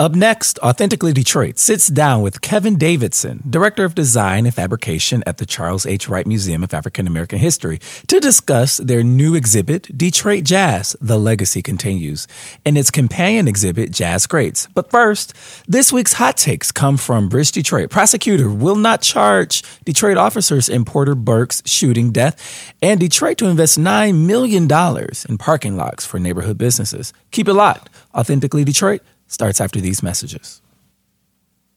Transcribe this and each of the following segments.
Up next, Authentically Detroit sits down with Kevin Davidson, Director of Design and Fabrication at the Charles H. Wright Museum of African American History, to discuss their new exhibit, Detroit Jazz The Legacy Continues, and its companion exhibit, Jazz Greats. But first, this week's hot takes come from Bridge Detroit. Prosecutor will not charge Detroit officers in Porter Burks' shooting death, and Detroit to invest $9 million in parking lots for neighborhood businesses. Keep it locked. Authentically Detroit starts after these messages.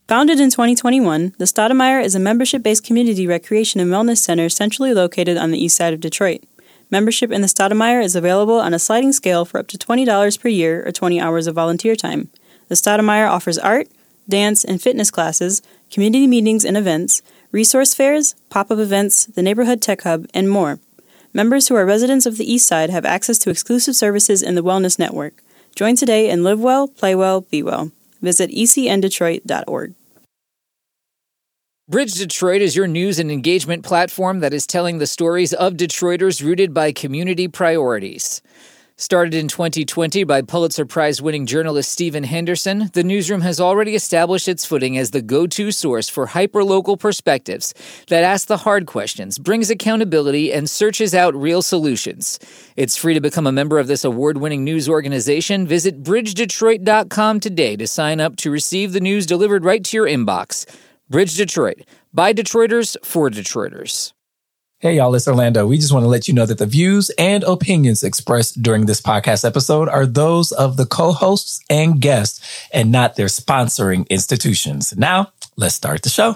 Founded in 2021, the Stoudemire is a membership based community recreation and wellness center centrally located on the east side of Detroit. Membership in the Stoudemire is available on a sliding scale for up to $20 per year or 20 hours of volunteer time. The Stoudemire offers art, dance, and fitness classes, community meetings and events, resource fairs, pop up events, the neighborhood tech hub, and more. Members who are residents of the East Side have access to exclusive services in the Wellness Network. Join today and live well, play well, be well. Visit ecndetroit.org. Bridge Detroit is your news and engagement platform that is telling the stories of Detroiters rooted by community priorities. Started in 2020 by Pulitzer Prize winning journalist Stephen Henderson, the newsroom has already established its footing as the go to source for hyperlocal perspectives that ask the hard questions, brings accountability, and searches out real solutions. It's free to become a member of this award winning news organization. Visit bridgedetroit.com today to sign up to receive the news delivered right to your inbox. Bridge Detroit, by Detroiters for Detroiters. Hey, y'all, it's Orlando. We just want to let you know that the views and opinions expressed during this podcast episode are those of the co hosts and guests and not their sponsoring institutions. Now, let's start the show.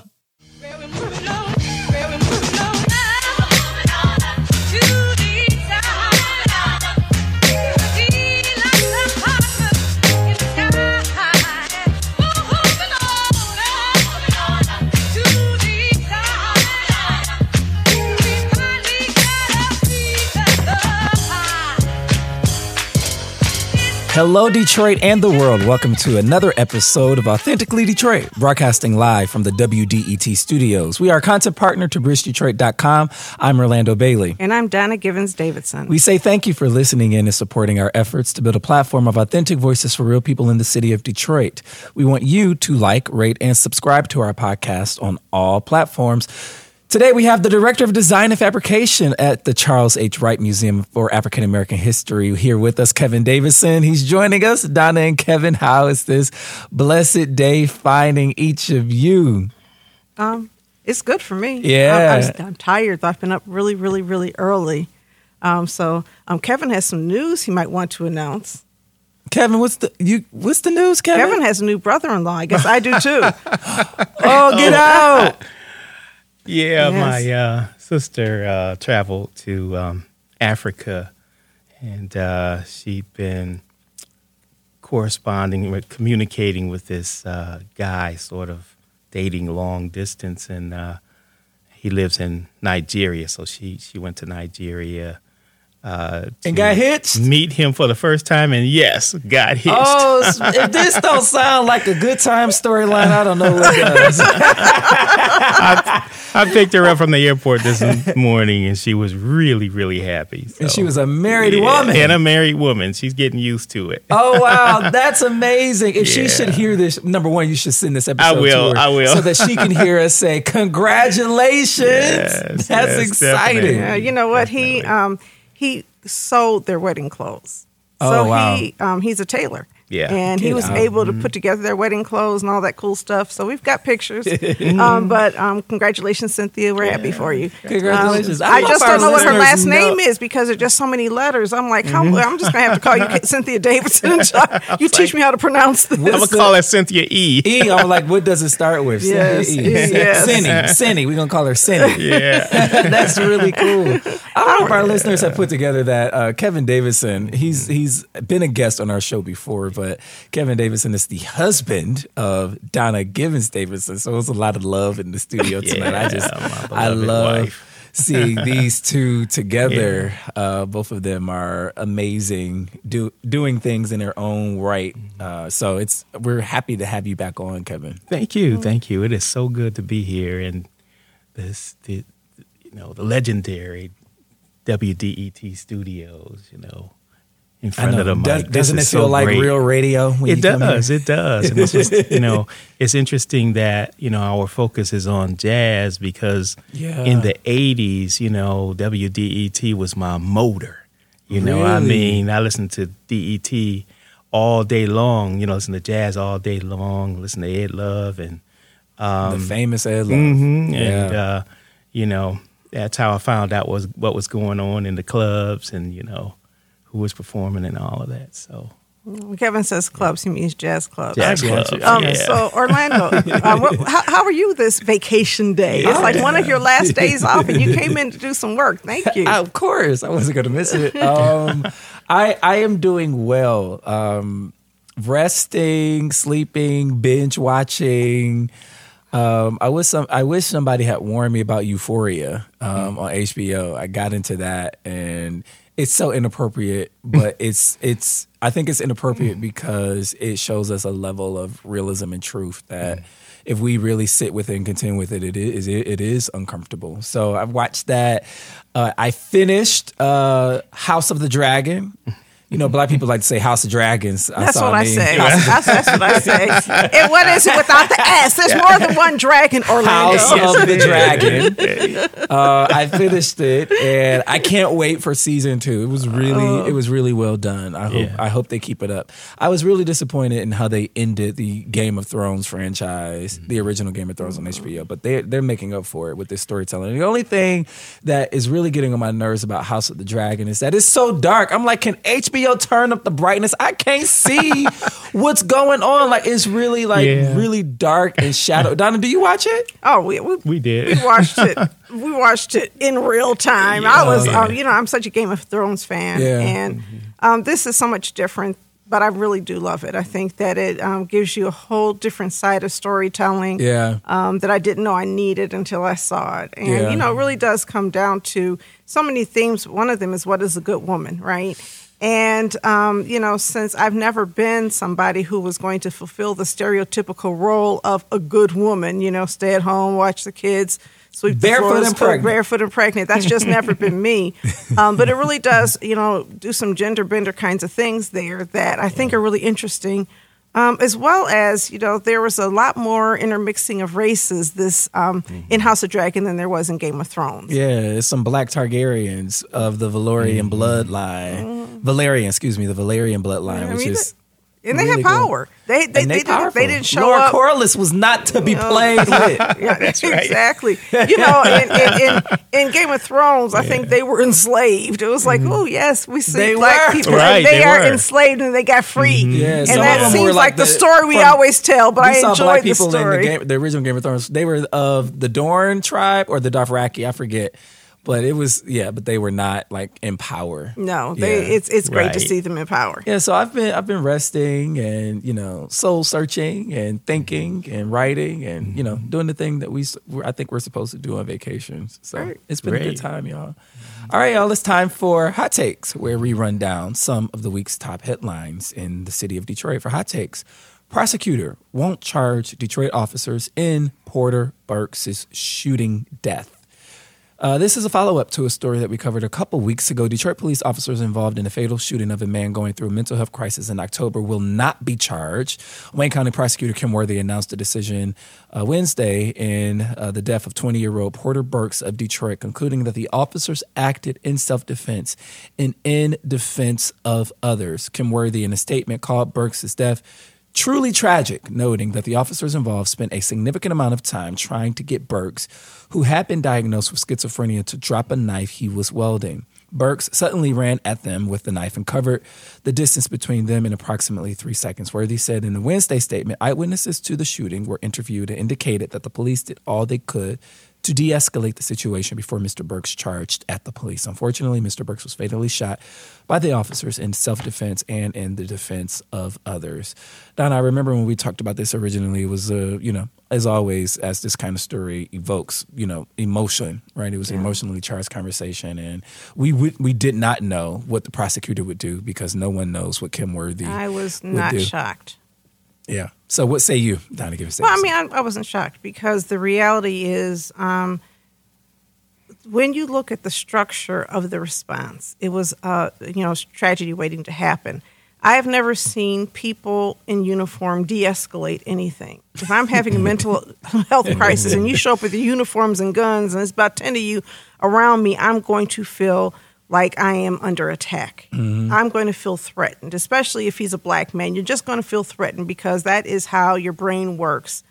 Hello, Detroit and the world. Welcome to another episode of Authentically Detroit, broadcasting live from the WDET studios. We are a content partner to BridgeDetroit.com. I'm Orlando Bailey. And I'm Donna Givens Davidson. We say thank you for listening in and supporting our efforts to build a platform of authentic voices for real people in the city of Detroit. We want you to like, rate, and subscribe to our podcast on all platforms. Today, we have the Director of Design and Fabrication at the Charles H. Wright Museum for African American History here with us, Kevin Davidson. He's joining us. Donna and Kevin, how is this blessed day finding each of you? Um, it's good for me. Yeah. I'm, I'm, I'm tired. I've been up really, really, really early. Um, so um, Kevin has some news he might want to announce. Kevin, what's the you? What's the news, Kevin? Kevin has a new brother-in-law. I guess I do too. oh, get out! Yeah, yes. my uh, sister uh, traveled to um, Africa, and uh, she'd been corresponding with, communicating with this uh, guy, sort of dating long distance, and uh, he lives in Nigeria. So she she went to Nigeria uh, and got hit. Meet him for the first time, and yes, got hit. Oh, if this don't sound like a good time storyline, I don't know what does. I, I, picked her up from the airport this morning, and she was really, really happy. So, and she was a married yeah, woman, and a married woman. She's getting used to it. Oh wow, that's amazing! If yeah. she should hear this, number one, you should send this episode. I will. I will, so that she can hear us say congratulations. Yes, that's yes, exciting. Yeah, you know what definitely. he um he sold their wedding clothes. Oh, so wow. he um, he's a tailor. Yeah. And he was able to mm-hmm. put together their wedding clothes and all that cool stuff. So we've got pictures. um, but um, congratulations, Cynthia. We're yeah. happy for you. Congratulations. Um, I, I just don't know what her last know. name is because there's just so many letters. I'm like, how, mm-hmm. I'm just going to have to call you Cynthia Davidson. you teach like, me how to pronounce this. I'm going to call her Cynthia E. E. I'm like, what does it start with? Yes. Cynthia E. Yes. Cindy. Cindy. We're going to call her Cindy. Yeah. That's really cool. I hope our listeners have put together that uh, Kevin Davidson, he's he's been a guest on our show before, but Kevin Davidson is the husband of Donna Givens Davidson. So it was a lot of love in the studio tonight. yeah, I just, I love wife. seeing these two together. Yeah. Uh, both of them are amazing, do, doing things in their own right. Uh, so it's we're happy to have you back on, Kevin. Thank you, thank you. It is so good to be here and this, the, you know, the legendary WDET studios. You know, in front of the mic. Does, doesn't it feel so like great. real radio? When It you come does. It does. And it's you know, it's interesting that you know our focus is on jazz because Yeah. in the '80s, you know, WDET was my motor. You know, I mean, I listened to DET all day long. You know, listen to jazz all day long. Listen to Ed Love and the famous Ed Love. Mhm. Yeah. And uh, you know, that's how I found out was what was going on in the clubs and you know who was performing and all of that. So Kevin says clubs, he means jazz clubs. jazz I clubs. Um, yeah. So Orlando, um, what, how, how are you this vacation day? It's like one of your last days off, and you came in to do some work. Thank you. of course, I wasn't going to miss it. Um, I I am doing well. Um, resting, sleeping, binge watching. Um, I wish some. I wish somebody had warned me about Euphoria um, on HBO. I got into that, and it's so inappropriate. But it's it's. I think it's inappropriate because it shows us a level of realism and truth that if we really sit with it and contend with it, it is it, it is uncomfortable. So I've watched that. Uh, I finished uh, House of the Dragon. You know, black people like to say House of Dragons. That's saw what I me. say. That's, that's what I say. And what is it without the S? There's more than one dragon, Orlando. House of the Dragon. Uh, I finished it, and I can't wait for season two. It was really, it was really well done. I hope, Yeah. I hope they keep it up. I was really disappointed in how they ended the Game of Thrones franchise, the original Game of Thrones on HBO. But they they're making up for it with this storytelling. The only thing that is really getting on my nerves about House of the Dragon is that it's so dark. I'm like, can HBO turn up the brightness? I can't see what's going on. Like it's really like Yeah. really dark and shadow. Donna, do you watch it? Oh, we, we, we did. we watched it. We watched it in real time. I was, Oh, yeah. um, you know, I'm such a Game of Thrones fan, Yeah. and um, this is so much different. But I really do love it. I think that it um, gives you a whole different side of storytelling. Yeah. um, that I didn't know I needed until I saw it. And, Yeah. you know, it really does come down to so many themes. One of them is what is a good woman, right? And, um, you know, since I've never been somebody who was going to fulfill the stereotypical role of a good woman, you know, stay at home, watch the kids, sweep Barefoot floors, and pregnant. barefoot and pregnant. That's just never been me. Um, but it really does, you know, do some gender bender kinds of things there that I think are really interesting. Um, as well as, you know, there was a lot more intermixing of races this um, in House of Dragon than there was in Game of Thrones. Yeah, it's some black Targaryens of the Velaryon bloodline. Velaryon, excuse me, the Velaryon bloodline, Mm-hmm. Which is And they really have good. power. They they, and they, they didn't, they didn't show Laura up. Corlys was not to be played with. Yeah, exactly. You know, in, in, in, in Game of Thrones, I think they were enslaved. It was like, oh yes, we see Mm-hmm. They black were. people, Right, they, they are were. enslaved and they got free. Yeah, and that seems like, like the, the- story we from- always tell. But I saw enjoyed black the people in the, story. game, the original Game of Thrones. They were of the Dorne tribe or the Dothraki, I forget. But it was yeah, but they were not like in power. no, they, Yeah. it's it's great to see them in power. Yeah, so I've been I've been resting and you know soul searching and thinking mm-hmm. and writing and you know mm-hmm. doing the thing that we I think we're supposed to do on vacations. So Right. it's been a good time, y'all. All right, y'all. It's time for hot takes, where we run down some of the week's top headlines in the city of Detroit. For hot takes, prosecutor won't charge Detroit officers in Porter Burks' shooting death. Uh, this is a follow up to a story that we covered a couple weeks ago. Detroit police officers involved in the fatal shooting of a man going through a mental health crisis in October will not be charged. Wayne County Prosecutor Kim Worthy announced the decision uh, Wednesday in uh, the death of 20 year old Porter Burks of Detroit, concluding that the officers acted in self defense and in defense of others. Kim Worthy, in a statement, called Burks' death Truly tragic, noting that the officers involved spent a significant amount of time trying to get Burks, who had been diagnosed with schizophrenia, to drop a knife he was welding. Burks suddenly ran at them with the knife and covered the distance between them in approximately three seconds. Worthy said in the Wednesday statement, eyewitnesses to the shooting were interviewed and indicated that the police did all they could to de escalate the situation before Mr. Burks charged at the police. Unfortunately, Mr. Burks was fatally shot by the officers in self defense and in the defense of others. Don, I remember when we talked about this originally, it was, uh, you know, as always, as this kind of story evokes, you know, emotion, right? It was an emotionally charged conversation. And we, would, we did not know what the prosecutor would do because no one knows what Kim Worthy I was not do. shocked. Yeah. So what say you, Donna? Give us Well, I mean, I, I wasn't shocked because the reality is, um, when you look at the structure of the response, it was uh, you know tragedy waiting to happen. I have never seen people in uniform de-escalate anything. If I'm having a mental health crisis and you show up with your uniforms and guns and it's about ten of you around me, I'm going to feel like I am under attack. Mm-hmm. I'm going to feel threatened, especially if he's a black man. You're just going to feel threatened because that is how your brain works.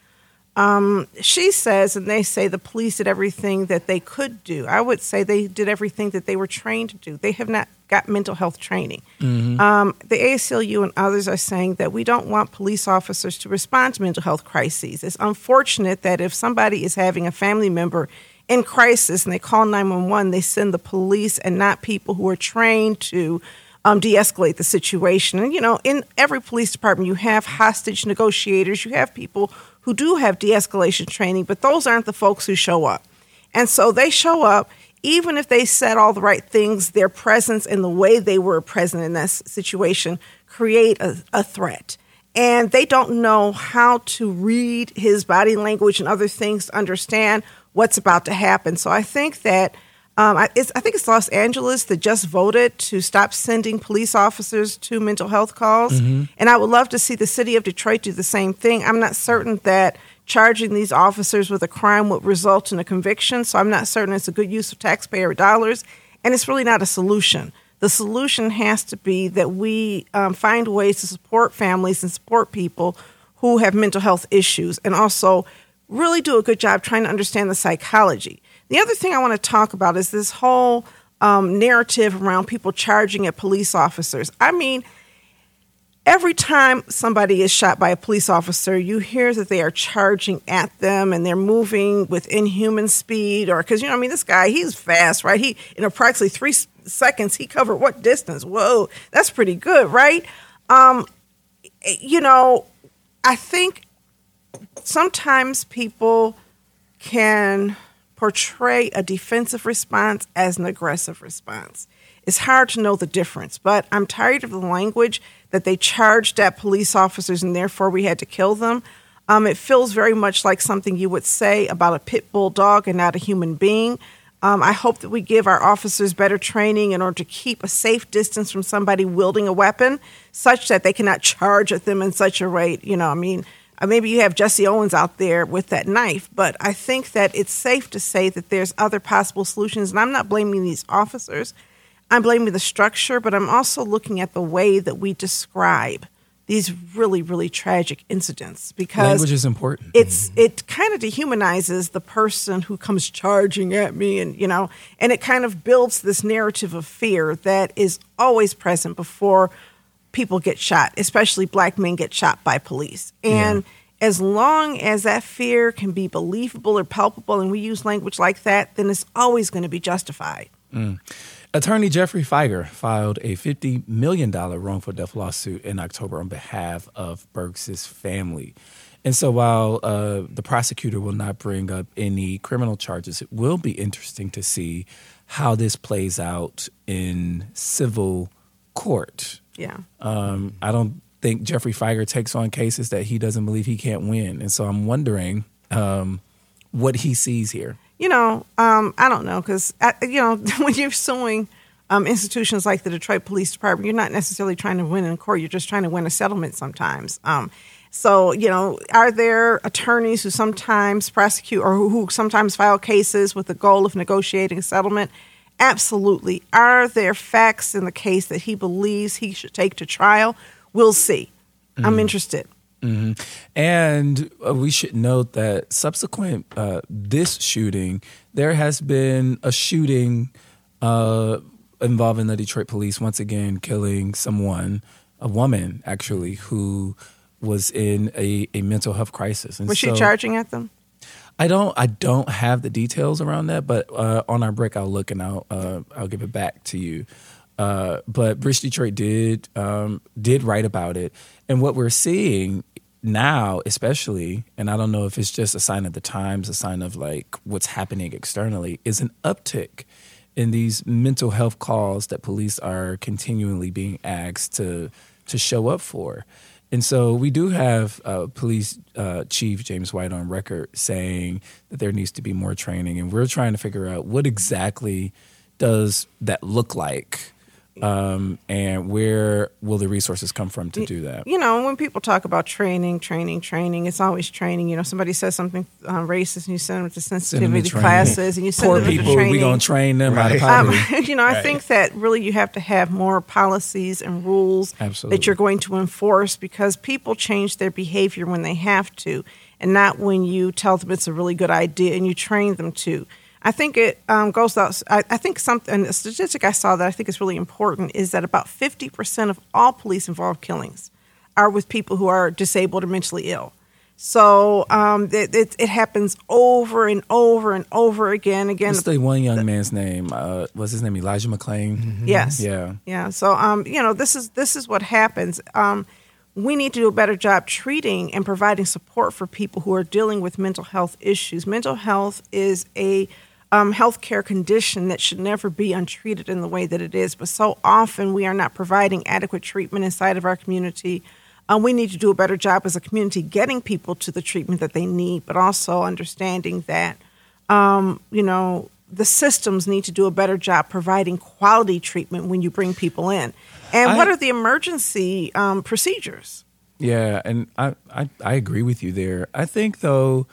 Um, she says, and they say the police did everything that they could do. I would say they did everything that they were trained to do. They have not got mental health training. Mm-hmm. Um, the ACLU and others are saying that we don't want police officers to respond to mental health crises. It's unfortunate that if somebody is having a family member in crisis and they call 911, they send the police and not people who are trained to um, de escalate the situation. And, you know, in every police department, you have hostage negotiators, you have people who do have de escalation training, but those aren't the folks who show up. And so they show up, even if they said all the right things, their presence and the way they were present in that situation create a, a threat and they don't know how to read his body language and other things to understand what's about to happen. So I think that um, I, I, think it's Los Angeles that just voted to stop sending police officers to mental health calls. Mm-hmm. And I would love to see the city of Detroit do the same thing. I'm not certain that charging these officers with a crime would result in a conviction. So I'm not certain it's a good use of taxpayer dollars. And it's really not a solution. The solution has to be that we um, find ways to support families and support people who have mental health issues and also really do a good job trying to understand the psychology. The other thing I want to talk about is this whole um, narrative around people charging at police officers. I mean, every time somebody is shot by a police officer, you hear that they are charging at them and they're moving with inhuman speed, or because you know, I mean, this guy he's fast, right? He in approximately three seconds he covered what distance? Whoa, that's pretty good, right? Um, you know, I think sometimes people can portray a defensive response as an aggressive response. It's hard to know the difference, but I'm tired of the language that they charged at police officers and therefore we had to kill them. Um, it feels very much like something you would say about a pit bull dog and not a human being. Um, I hope that we give our officers better training in order to keep a safe distance from somebody wielding a weapon, such that they cannot charge at them in such a rate. You know, I mean, Uh, maybe you have Jesse Owens out there with that knife, but I think that it's safe to say that there's other possible solutions. And I'm not blaming these officers, I'm blaming the structure, but I'm also looking at the way that we describe these really, really tragic incidents because language is important. It's mm-hmm. it kind of dehumanizes the person who comes charging at me, and you know, and it kind of builds this narrative of fear that is always present before people get shot, especially black men get shot by police. And yeah. as long as that fear can be believable or palpable, and we use language like that, then it's always going to be justified. Mm. Attorney Jeffrey Fieger filed a $50 million wrongful death lawsuit in October on behalf of Burks's family. And so while uh, the prosecutor will not bring up any criminal charges, it will be interesting to see how this plays out in civil court. Yeah. Um, I don't think Jeffrey Fieger takes on cases that he doesn't believe he can't win, and so I'm wondering um, what he sees here. You know, um, I don't know because you know when you're suing um, institutions like the Detroit Police Department, you're not necessarily trying to win in court. You're just trying to win a settlement sometimes. Um, so, you know, are there attorneys who sometimes prosecute or who, who sometimes file cases with the goal of negotiating a settlement? Absolutely. Are there facts in the case that he believes he should take to trial? We'll see. Mm-hmm. I'm interested. Mm-hmm. And uh, we should note that subsequent uh, this shooting, there has been a shooting uh, involving the Detroit police once again killing someone, a woman actually, who was in a, a mental health crisis. And was so, she charging at them? I don't I don't have the details around that, but uh, on our break I'll look and I'll uh, I'll give it back to you. Uh, but Bridge Detroit did um, did write about it, and what we're seeing now, especially, and I don't know if it's just a sign of the times, a sign of like what's happening externally, is an uptick in these mental health calls that police are continually being asked to to show up for. And so we do have uh, police uh, chief James White on record saying that there needs to be more training, and we're trying to figure out what exactly does that look like um, and where will the resources come from to do that? You know, when people talk about training, training, training, it's always training. You know, somebody says something uh, racist and you send them to sensitivity training. classes and you send Poor them people, to training. we gonna train them out of Um, you know, I think that really you have to have more policies and rules Absolutely. that you're going to enforce because people change their behavior when they have to and not when you tell them it's a really good idea and you train them to. I think it um, goes out. I, I think something, a statistic I saw that I think is really important is that about 50% of all police involved killings are with people who are disabled or mentally ill. So um, it, it, it happens over and over and over again. Again, What's the one young man's name? Uh, what's his name? Elijah McClain. Yes. Yeah. Yeah. So um, you know, this is this is what happens. Um, we need to do a better job treating and providing support for people who are dealing with mental health issues. Mental health is a um, healthcare condition that should never be untreated in the way that it is. But so often we are not providing adequate treatment inside of our community. Um, we need to do a better job as a community getting people to the treatment that they need, but also understanding that um, you know, the systems need to do a better job providing quality treatment when you bring people in. And I- what are the emergency um, procedures? Yeah, and I, I I agree with you there. I think though,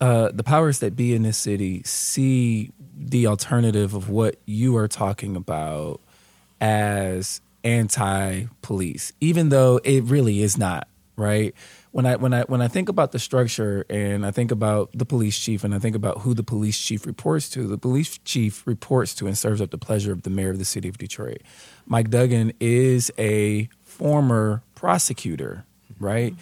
uh, the powers that be in this city see the alternative of what you are talking about as anti-police, even though it really is not. Right? When I when I when I think about the structure and I think about the police chief and I think about who the police chief reports to, the police chief reports to and serves up the pleasure of the mayor of the city of Detroit. Mike Duggan is a former prosecutor, right?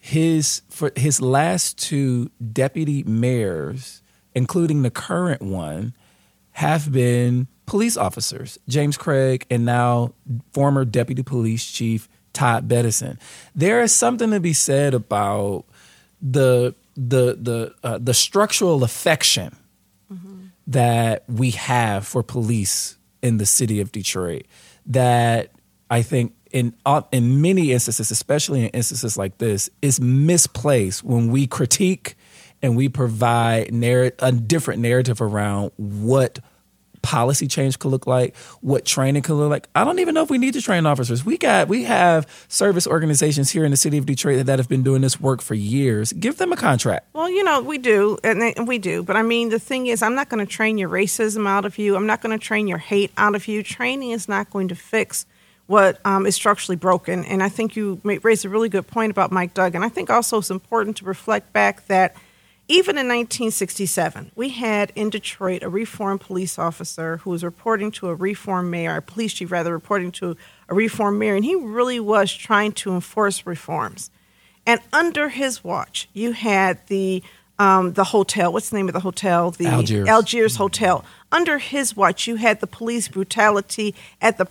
His for his last two deputy mayors, including the current one, have been police officers. James Craig and now former deputy police chief Todd Bettison. There is something to be said about the the the uh, the structural affection that we have for police in the city of Detroit that I think in uh, in many instances, especially in instances like this, is misplaced when we critique and we provide narr- a different narrative around what policy change could look like, what training could look like. I don't even know if we need to train officers. We got we have service organizations here in the city of Detroit that have been doing this work for years. Give them a contract. Well, you know, we do, and we do. But I mean, the thing is, I'm not going to train your racism out of you. I'm not going to train your hate out of you. Training is not going to fix what um, is structurally broken. And I think you raised a really good point about Mike Duggan. And I think also it's important to reflect back that even in 1967, we had in Detroit a reformed police officer who was reporting to a reformed mayor, a police chief rather, reporting to a reformed mayor, and he really was trying to enforce reforms. And under his watch, you had the um, the hotel. What's the name of the hotel? The Algiers. Algiers Hotel. Under his watch, you had the police brutality at the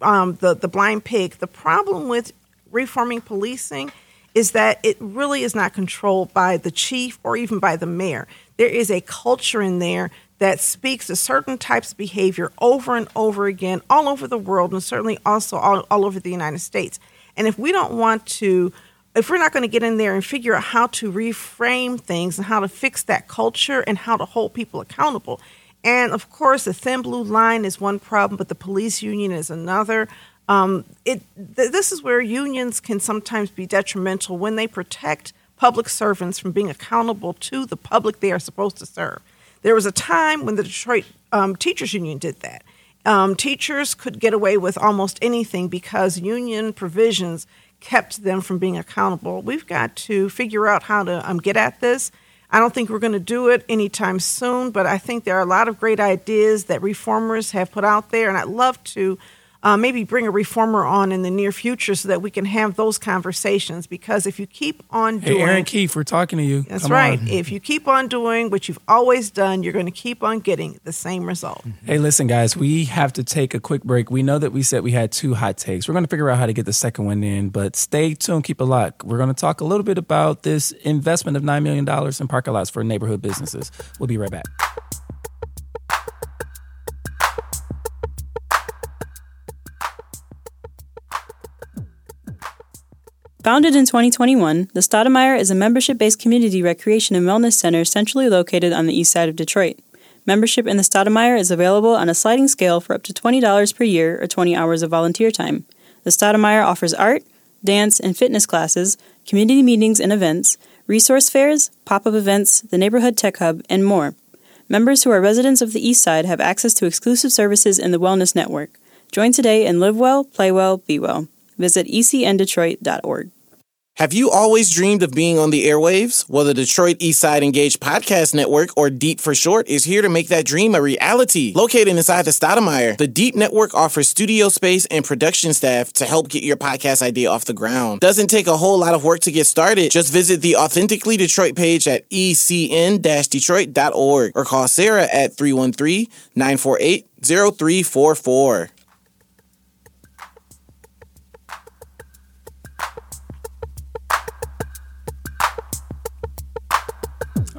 um, the the Blind Pig. The problem with reforming policing is that it really is not controlled by the chief or even by the mayor. There is a culture in there that speaks to certain types of behavior over and over again, all over the world, and certainly also all, all over the United States. And if we don't want to if we're not going to get in there and figure out how to reframe things and how to fix that culture and how to hold people accountable. And of course, the thin blue line is one problem, but the police union is another. Um, it th- this is where unions can sometimes be detrimental when they protect public servants from being accountable to the public they are supposed to serve. There was a time when the Detroit um, Teachers Union did that. Um, teachers could get away with almost anything because union provisions kept them from being accountable. We've got to figure out how to um, get at this. I don't think we're going to do it anytime soon, but I think there are a lot of great ideas that reformers have put out there, and I'd love to uh, maybe bring a reformer on in the near future so that we can have those conversations. Because if you keep on Hey, doing, Aaron Keefe, we're talking to you. that's Come right. on. If you keep on doing what you've always done, you're going to keep on getting the same result. Hey, listen, guys, we have to take a quick break. We know that we said we had two hot takes. We're going to figure out how to get the second one in, but stay tuned, keep a lock. We're going to talk a little bit about this investment of $9 million in parking lots for neighborhood businesses. We'll be right back. Founded in 2021, the Stoudemire is a membership based community recreation and wellness center centrally located on the east side of Detroit. Membership in the Stoudemire is available on a sliding scale for up to $20 per year or 20 hours of volunteer time. The Stoudemire offers art, dance, and fitness classes, community meetings and events, resource fairs, pop up events, the neighborhood tech hub, and more. Members who are residents of the East Side have access to exclusive services in the Wellness Network. Join today and live well, play well, be well. Visit ecndetroit.org. Have you always dreamed of being on the airwaves? Well, the Detroit Eastside Engaged Podcast Network, or DEEP for short, is here to make that dream a reality. Located inside the Stoudemire, the DEEP Network offers studio space and production staff to help get your podcast idea off the ground. Doesn't take a whole lot of work to get started. Just visit the Authentically Detroit page at ecn-detroit.org or call Sarah at 313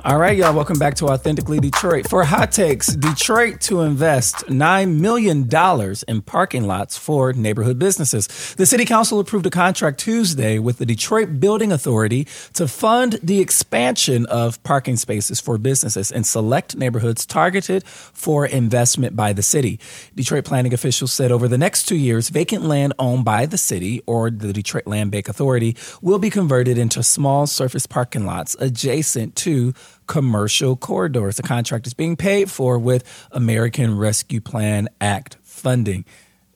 All right, y'all, welcome back to Authentically Detroit. For hot takes, Detroit to invest $9 million in parking lots for neighborhood businesses. The city council approved a contract Tuesday with the Detroit Building Authority to fund the expansion of parking spaces for businesses in select neighborhoods targeted for investment by the city. Detroit planning officials said over the next two years, vacant land owned by the city or the Detroit Land Bank Authority will be converted into small surface parking lots adjacent to commercial corridors. The contract is being paid for with American Rescue Plan Act funding.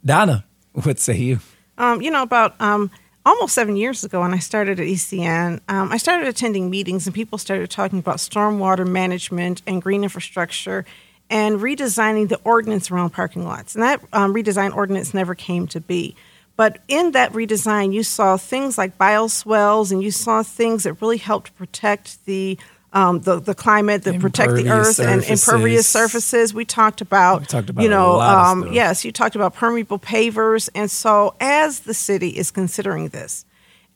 Donna, what say you? Um, you know, about um, almost seven years ago when I started at ECN, um, I started attending meetings and people started talking about stormwater management and green infrastructure and redesigning the ordinance around parking lots. And that um, redesign ordinance never came to be. But in that redesign, you saw things like bioswales and you saw things that really helped protect the um, the the climate, the protect the earth surfaces. and impervious surfaces. We talked about, we talked about you know, um, yes, you talked about permeable pavers, and so as the city is considering this,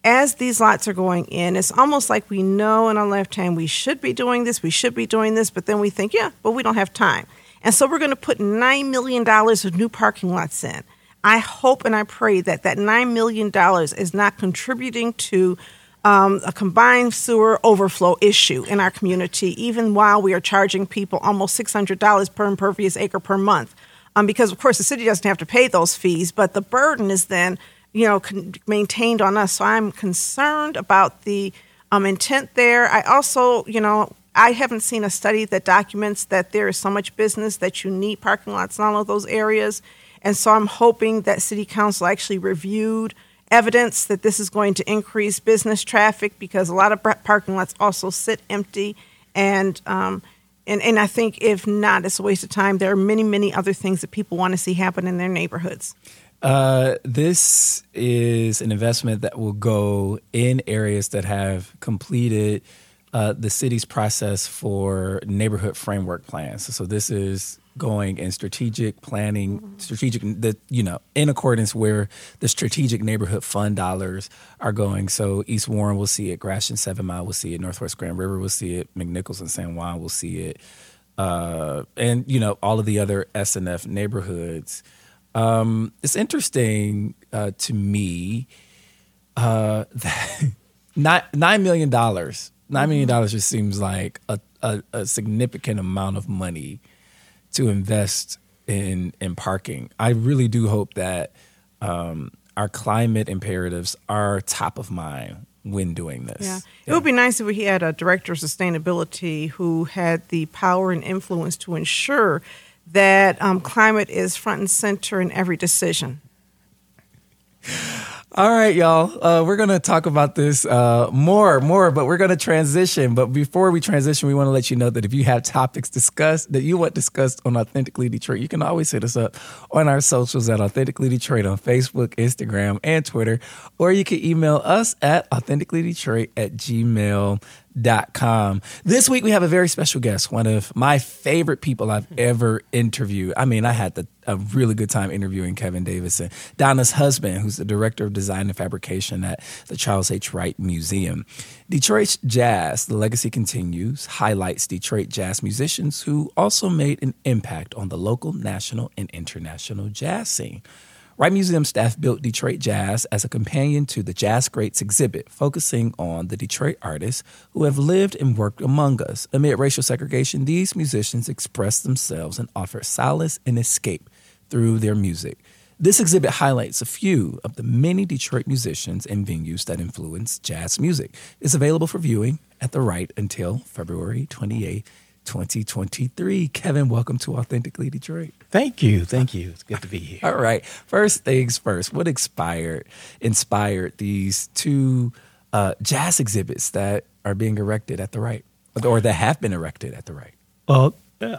as these lots are going in, it's almost like we know in our left hand we should be doing this, we should be doing this, but then we think, yeah, but we don't have time, and so we're going to put nine million dollars of new parking lots in. I hope and I pray that that nine million dollars is not contributing to um, a combined sewer overflow issue in our community, even while we are charging people almost $600 per impervious acre per month. Um, because, of course, the city doesn't have to pay those fees, but the burden is then, you know, con- maintained on us. So I'm concerned about the um, intent there. I also, you know, I haven't seen a study that documents that there is so much business that you need parking lots in all of those areas. And so I'm hoping that City Council actually reviewed evidence that this is going to increase business traffic because a lot of parking lots also sit empty and um, and, and I think if not, it's a waste of time. There are many, many other things that people want to see happen in their neighborhoods. Uh, this is an investment that will go in areas that have completed uh, the city's process for neighborhood framework plans. So this is going and strategic planning, mm-hmm. strategic the you know in accordance where the strategic neighborhood fund dollars are going. So East Warren will see it, Gratiot Seven Mile will see it, Northwest Grand River will see it, McNichols and San Juan will see it, uh, and you know all of the other SNF neighborhoods. Um, it's interesting uh, to me uh, that nine, $9 million. $9 million mm-hmm. just seems like a, a, a significant amount of money to invest in in parking. I really do hope that um, our climate imperatives are top of mind when doing this. Yeah. yeah. It would be nice if we had a director of sustainability who had the power and influence to ensure that um, climate is front and center in every decision. All right, y'all. Uh, we're gonna talk about this uh, more, more, but we're gonna transition. But before we transition, we want to let you know that if you have topics discussed that you want discussed on Authentically Detroit, you can always hit us up on our socials at Authentically Detroit on Facebook, Instagram, and Twitter, or you can email us at authenticallydetroit at gmail com. This week we have a very special guest, one of my favorite people I've hmm. ever interviewed. I mean, I had the, a really good time interviewing Kevin Davidson, Donna's husband, who's the director of design and fabrication at the Charles H. Wright Museum. Detroit Jazz, the legacy continues, highlights Detroit jazz musicians who also made an impact on the local, national, and international jazz scene. Wright Museum staff built Detroit Jazz as a companion to the Jazz Greats exhibit, focusing on the Detroit artists who have lived and worked among us. Amid racial segregation, these musicians express themselves and offer solace and escape through their music. This exhibit highlights a few of the many Detroit musicians and venues that influence jazz music. It's available for viewing at the Wright until February 28, 2023. Kevin, welcome to Authentically Detroit. Thank you. Thank you. It's good to be here. All right. First things first, what inspired inspired these two uh, jazz exhibits that are being erected at the right or that have been erected at the right? Well, uh,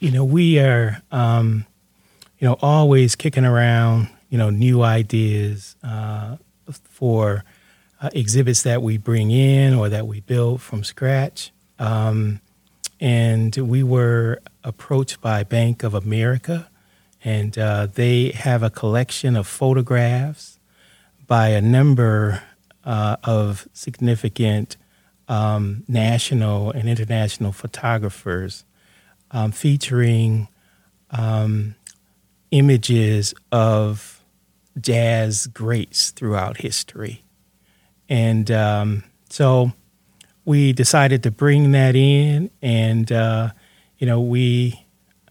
you know, we are um, you know, always kicking around, you know, new ideas uh, for uh, exhibits that we bring in or that we build from scratch. Um, and we were approached by Bank of America, and uh, they have a collection of photographs by a number uh, of significant um, national and international photographers um, featuring um, images of jazz greats throughout history. And um, so we decided to bring that in, and uh, you know, we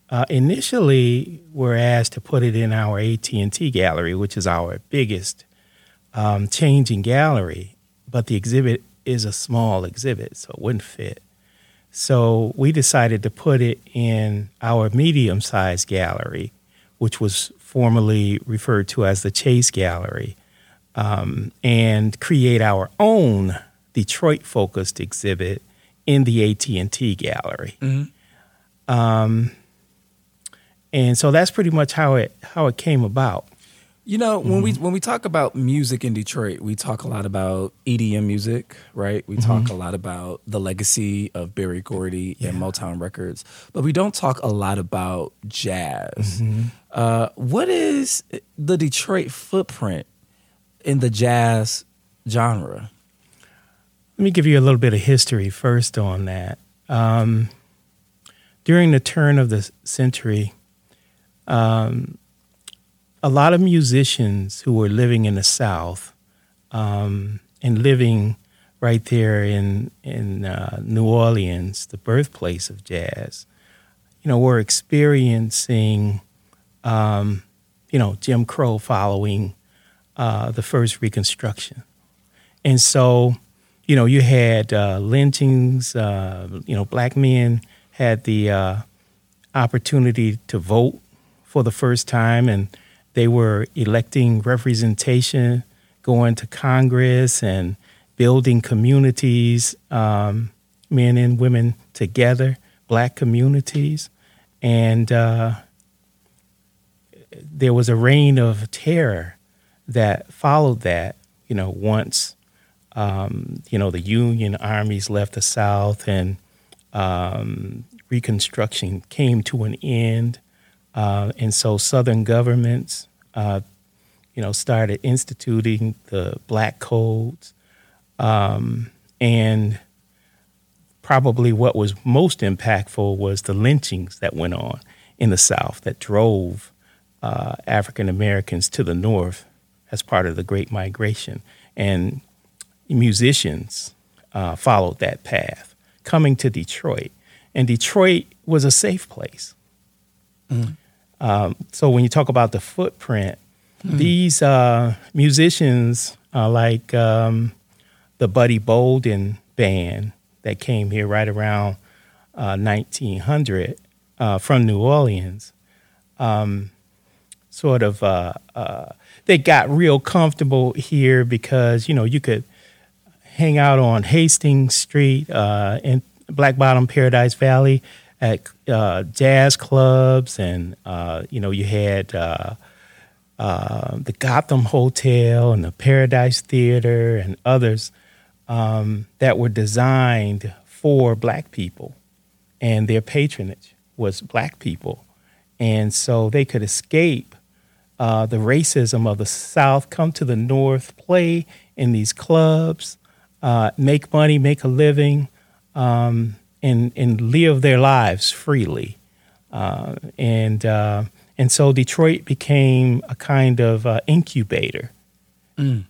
uh, initially were asked to put it in our AT and T gallery, which is our biggest um, changing gallery. But the exhibit is a small exhibit, so it wouldn't fit. So we decided to put it in our medium-sized gallery, which was formerly referred to as the Chase Gallery, um, and create our own Detroit-focused exhibit in the AT&T Gallery. Mm-hmm. Um, and so that's pretty much how it how it came about. You know, when mm-hmm. we when we talk about music in Detroit, we talk a lot about EDM music, right? We mm-hmm. talk a lot about the legacy of Berry Gordy yeah. and Motown Records, but we don't talk a lot about jazz. Mm-hmm. Uh, what is the Detroit footprint in the jazz genre? Let me give you a little bit of history first on that. Um, during the turn of the century, um, a lot of musicians who were living in the South um, and living right there in in uh, New Orleans, the birthplace of jazz, you know, were experiencing, um, you know, Jim Crow following uh, the first Reconstruction, and so, you know, you had uh, lynchings. Uh, you know, black men had the uh, opportunity to vote for the first time, and they were electing representation, going to Congress, and building communities, um, men and women together, black communities. And uh, there was a reign of terror that followed that, you know, once, um, you know, the Union armies left the South and um, Reconstruction came to an end. Uh, and so Southern governments, uh, you know, started instituting the black codes. Um, and probably what was most impactful was the lynchings that went on in the South that drove uh, African Americans to the North as part of the Great Migration. And musicians uh, followed that path, coming to Detroit. And Detroit was a safe place. Mm. Um, so when you talk about the footprint, mm. these uh, musicians are like um, the Buddy Bolden band that came here right around uh, 1900 uh, from New Orleans. Um, sort of, uh, uh, they got real comfortable here because you know you could hang out on Hastings Street uh, in Black Bottom, Paradise Valley at uh, jazz clubs, and uh, you know you had uh, uh, the Gotham Hotel and the Paradise Theater and others um, that were designed for Black people, and their patronage was Black people, and so they could escape. Uh, the racism of the South, come to the North, play in these clubs, uh, make money, make a living, um, and and live their lives freely. Uh, and uh, and so Detroit became a kind of uh, incubator Mm.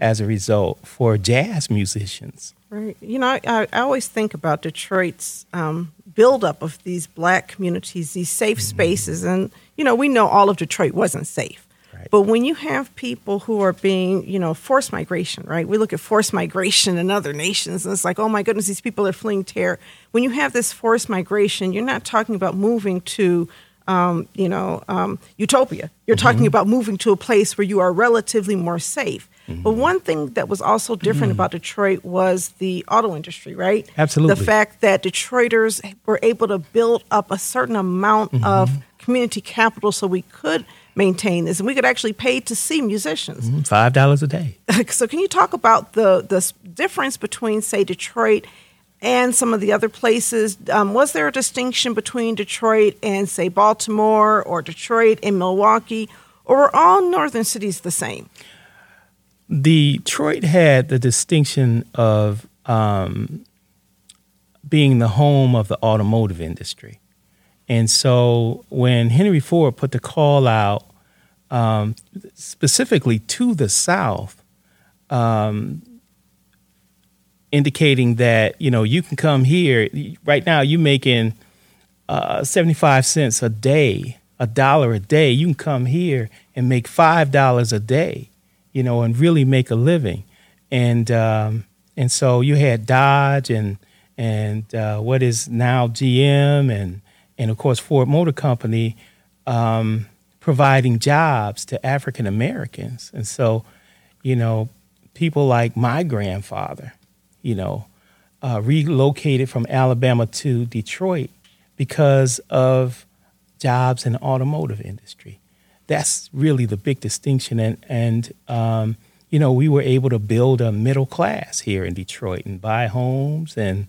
as a result for jazz musicians. Right. You know, I, I I always think about Detroit's um, buildup of these black communities, these safe spaces. And, you know, we know all of Detroit wasn't safe. Right. But when you have people who are being, you know, forced migration, right? We look at forced migration in other nations, and it's like, oh my goodness, these people are fleeing terror. When you have this forced migration, you're not talking about moving to, um, you know, um, utopia. You're talking about moving to a place where you are relatively more safe. But one thing that was also different about Detroit was the auto industry, right? Absolutely. The fact that Detroiters were able to build up a certain amount of community capital so we could maintain this and we could actually pay to see musicians. Five dollars a day. so can you talk about the the difference between say Detroit and some of the other places? Um, was there a distinction between Detroit and say Baltimore or Detroit and Milwaukee, or were all northern cities the same? Detroit had the distinction of um, being the home of the automotive industry. And so when Henry Ford put the call out um, specifically to the South, um, indicating that, you know, you can come here, right now you're making uh, 75 cents a day, a dollar a day. You can come here and make $5 a day you know, and really make a living. And um, and so you had Dodge and and uh, what is now GM and and of course Ford Motor Company um, providing jobs to African Americans. And so, you know, people like my grandfather, you know, uh, relocated from Alabama to Detroit because of jobs in the automotive industry that's really the big distinction. And and um, you know, we were able to build a middle class here in Detroit and buy homes and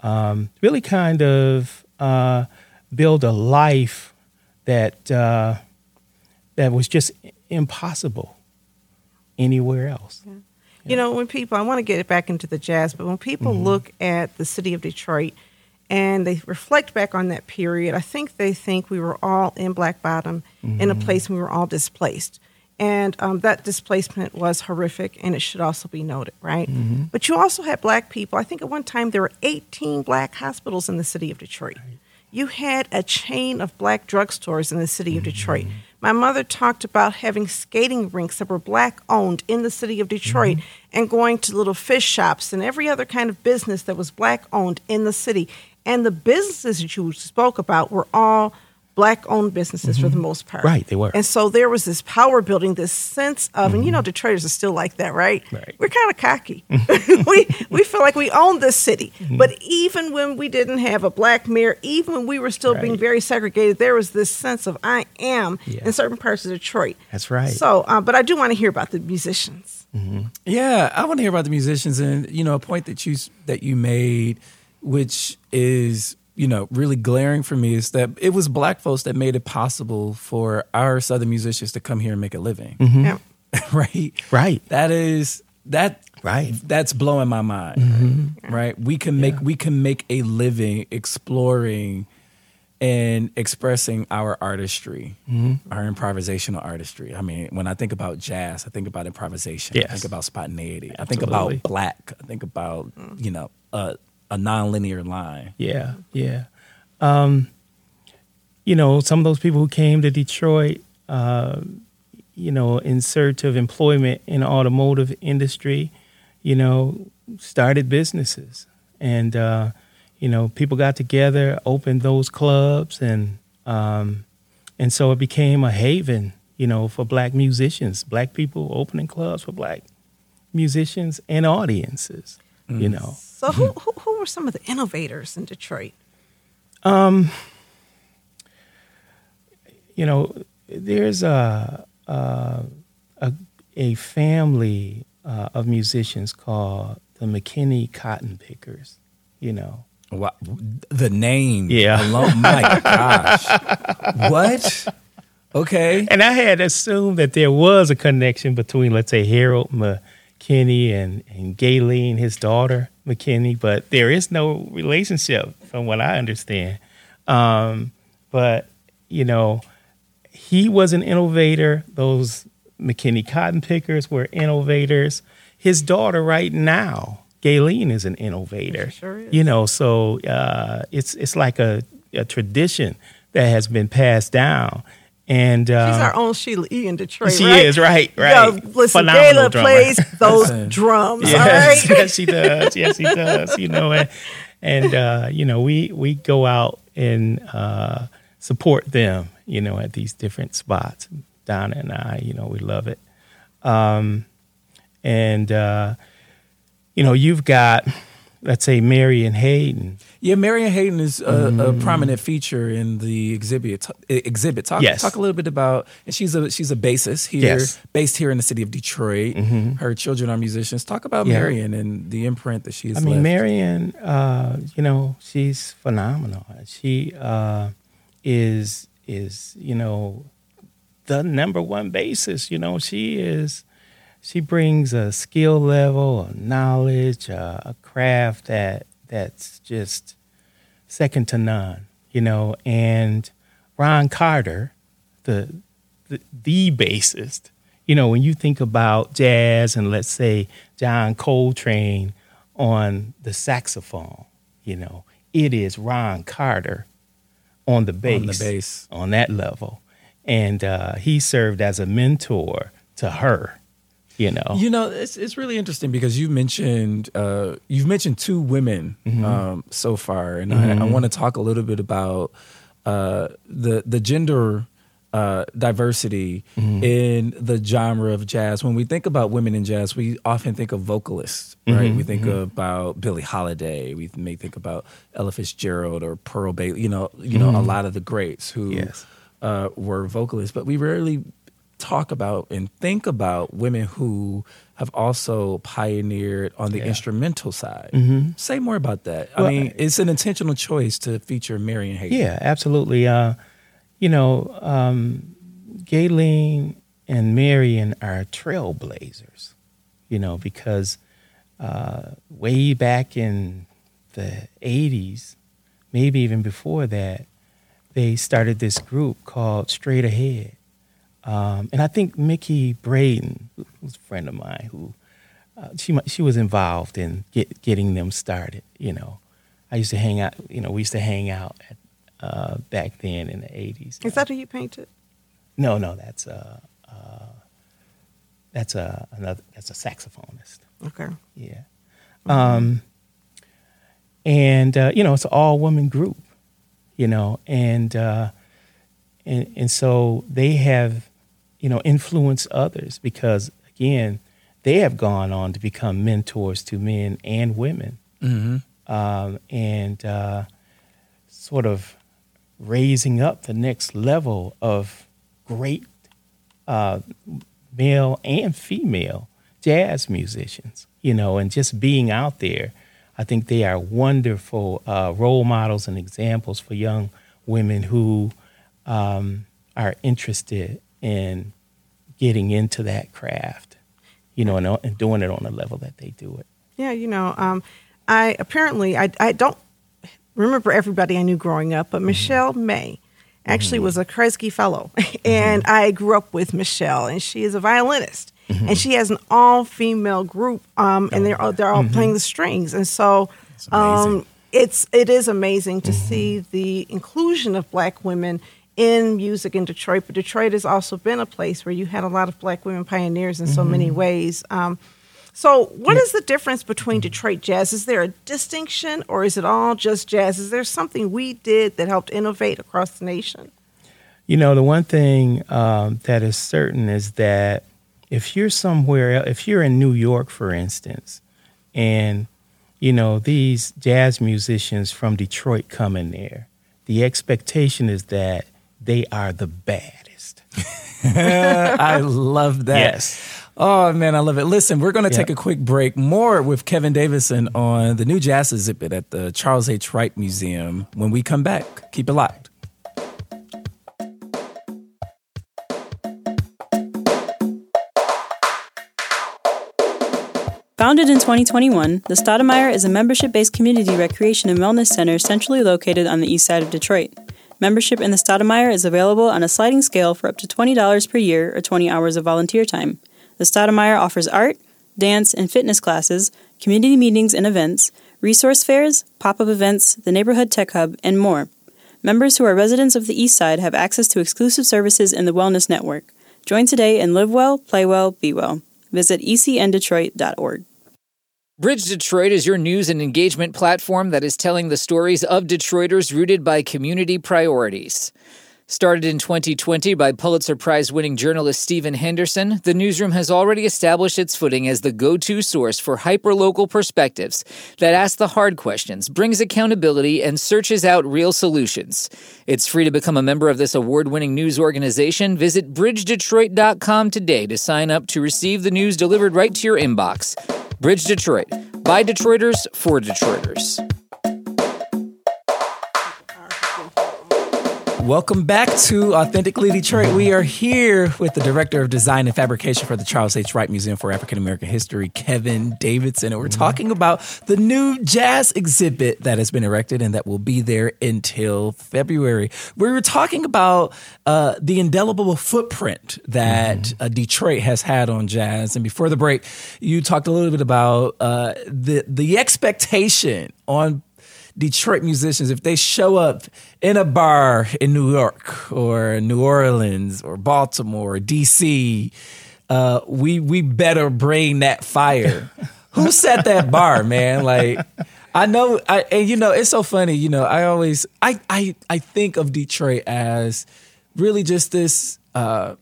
um, really kind of uh, build a life that uh, that was just impossible anywhere else. You know, when people, I want to get it back into the jazz, but when people mm-hmm. look at the city of Detroit and they reflect back on that period, I think they think we were all in Black Bottom in a mm-hmm. place we were all displaced. And um, that displacement was horrific, and it should also be noted, right? Mm-hmm. But you also had black people. I think at one time there were 18 black hospitals in the city of Detroit. You had a chain of black drugstores in the city of Detroit. My mother talked about having skating rinks that were black owned in the city of Detroit mm-hmm. and going to little fish shops and every other kind of business that was black owned in the city. And the businesses that you spoke about were all black owned businesses for the mm-hmm. most part. Right, they were. And so there was this power building, this sense of, and you mm-hmm. know, Detroiters are still like that, right? Right. We're kind of cocky. we we feel like we own this city. Mm-hmm. But even when we didn't have a black mayor, even when we were still being very segregated, there was this sense of I am Yeah. in certain parts of Detroit. That's right. So, uh, but I do want to hear about the musicians. Yeah, I want to hear about the musicians, and you know, a point that you that you made, which is you know really glaring for me, is that it was black folks that made it possible for our southern musicians to come here and make a living, mm-hmm. Yeah. right? Right. That is that Right. That's blowing my mind, mm-hmm. right? We can make we can make a living exploring and expressing our artistry, mm-hmm. our improvisational artistry. I mean, when I think about jazz, I think about improvisation. I think about spontaneity. I think about black. I think about you know a, a nonlinear line. Yeah, yeah. Um, you know, some of those people who came to Detroit, uh, you know, in search of employment in the automotive industry, you know, started businesses. And, uh, you know, people got together, opened those clubs, and um, and so it became a haven, you know, for black musicians, black people opening clubs for black musicians and audiences, you know. So, who, who who were some of the innovators in Detroit? Um, you know, there's a a a, a family uh, of musicians called the McKinney Cotton Pickers. You know, Wow, the name, Yeah. alone, my gosh, what? Okay, and I had assumed that there was a connection between, let's say, Harold McKinney and and Gayelynn, his daughter McKinney, but there is no relationship, from what I understand. Um, but you know, he was an innovator. Those McKinney cotton pickers were innovators. His daughter, right now, Gayelynn, is an innovator. Sure is. You know, so uh, it's it's like a, a tradition that has been passed down. And uh, She's our own Sheila E. in Detroit, she right? is right, Yo, right. listen, Phenomenal Gayla drummer. plays those drums, all Yes, right? yes, she does. Yes, she does. You know, and, and uh, you know, we we go out and uh, support them. You know, at these different spots. Donna and I, you know, we love it. Um, and uh, you know, you've got, let's say, Marion Hayden. Yeah, Marion Hayden is a, a prominent feature in the exhibit. Exhibit. Talk, Yes. talk a little bit about. And she's a she's a bassist here, Yes. based here in the city of Detroit. Her children are musicians. Talk about Yeah. Marion and the imprint that she's. I mean, left. Marion, uh, you know, she's phenomenal. She uh, is is you know the number one bassist. You know, she is. She brings a skill level, a knowledge, uh, a craft that that's just second to none. You know, and Ron Carter, the the, the bassist. You know, when you think about jazz and let's say John Coltrane on the saxophone, you know, it is Ron Carter on the bass. On the bass. On that level. And uh, he served as a mentor to her, you know. You know, it's it's really interesting because you mentioned uh, you've mentioned two women um, so far, and I, I want to talk a little bit about uh, the the gender uh, diversity in the genre of jazz. When we think about women in jazz, we often think of vocalists, right? We think about Billie Holiday. We may think about Ella Fitzgerald or Pearl Bailey. You know, you know, a lot of the greats who Yes. uh, were vocalists, but we rarely talk about and think about women who have also pioneered on the Yeah. instrumental side. Mhm. Say more about that. Well, I mean, it's an intentional choice to feature Marion Hayden. Yeah, absolutely. Uh, you know, um, Gayelynn and Marion are trailblazers, you know, because uh, way back in the 80s, maybe even before that, they started this group called Straight Ahead. Um, and I think Mickey Braden, who's a friend of mine, who uh, she she was involved in get, getting them started. You know, I used to hang out. You know, we used to hang out at, uh, back then in the eighties. Is that who you painted? No, no, that's a uh, that's a another that's a saxophonist. Okay. Yeah. Um, and uh, you know, it's an all woman group, you know, and uh, and and so they have, you know, influence others because again, they have gone on to become mentors to men and women, um, and uh, sort of raising up the next level of great uh, male and female jazz musicians, you know, and just being out there. I think they are wonderful uh, role models and examples for young women who um, are interested in getting into that craft, you know, and, uh, and doing it on the level that they do it. Yeah, you know, um, I apparently I I don't remember everybody I knew growing up, but mm-hmm. Michelle May actually mm-hmm. was a Kresge fellow, mm-hmm. and I grew up with Michelle, and she is a violinist, and she has an all female group, um, and they're oh. all, they're all playing the strings, and so. Um, it's it is amazing to see the inclusion of black women in music in Detroit, but Detroit has also been a place where you had a lot of black women pioneers in so many ways. Um, so, what is the difference between Detroit jazz? Is there a distinction, or is it all just jazz? Is there something we did that helped innovate across the nation? You know, the one thing um, that is certain is that if you're somewhere, if you're in New York, for instance, and you know these jazz musicians from Detroit come in there, the expectation is that they are the baddest. I love that. Yes. Oh man, I love it. Listen, we're going to take Yeah. a quick break. More with Kevin Davidson on the new jazz exhibit at the Charles H. Wright Museum. When we come back, keep it locked. Founded in 2021, the Stoudamire is a membership based community recreation and wellness center centrally located on the east side of Detroit. Membership in the Stoudamire is available on a sliding scale for up to $20 per year or 20 hours of volunteer time. The Stoudamire offers art, dance, and fitness classes, community meetings and events, resource fairs, pop up events, the Neighborhood Tech Hub, and more. Members who are residents of the East Side have access to exclusive services in the Wellness Network. Join today and live well, play well, be well. Visit ecndetroit.org. Bridge Detroit is your news and engagement platform that is telling the stories of Detroiters rooted by community priorities. Started in 2020 by Pulitzer Prize winning journalist Stephen Henderson, the newsroom has already established its footing as the go to source for hyperlocal perspectives that ask the hard questions, brings accountability, and searches out real solutions. It's free to become a member of this award winning news organization. Visit bridgedetroit.com today to sign up to receive the news delivered right to your inbox. Bridge Detroit, by Detroiters for Detroiters. Welcome back to Authentically Detroit. We are here with the Director of Design and Fabrication for the Charles H. Wright Museum for African American History, Kevin Davidson. And we're talking about the new jazz exhibit that has been erected and that will be there until February. We were talking about uh, the indelible footprint that uh, Detroit has had on jazz. And before the break, you talked a little bit about uh, the, the expectation on Detroit musicians, if they show up in a bar in New York or New Orleans or Baltimore or DC, uh, we we better bring that fire. Who set that bar, man? Like I know, I and you know, it's so funny. You know, I always I I I think of Detroit as really just this. Uh,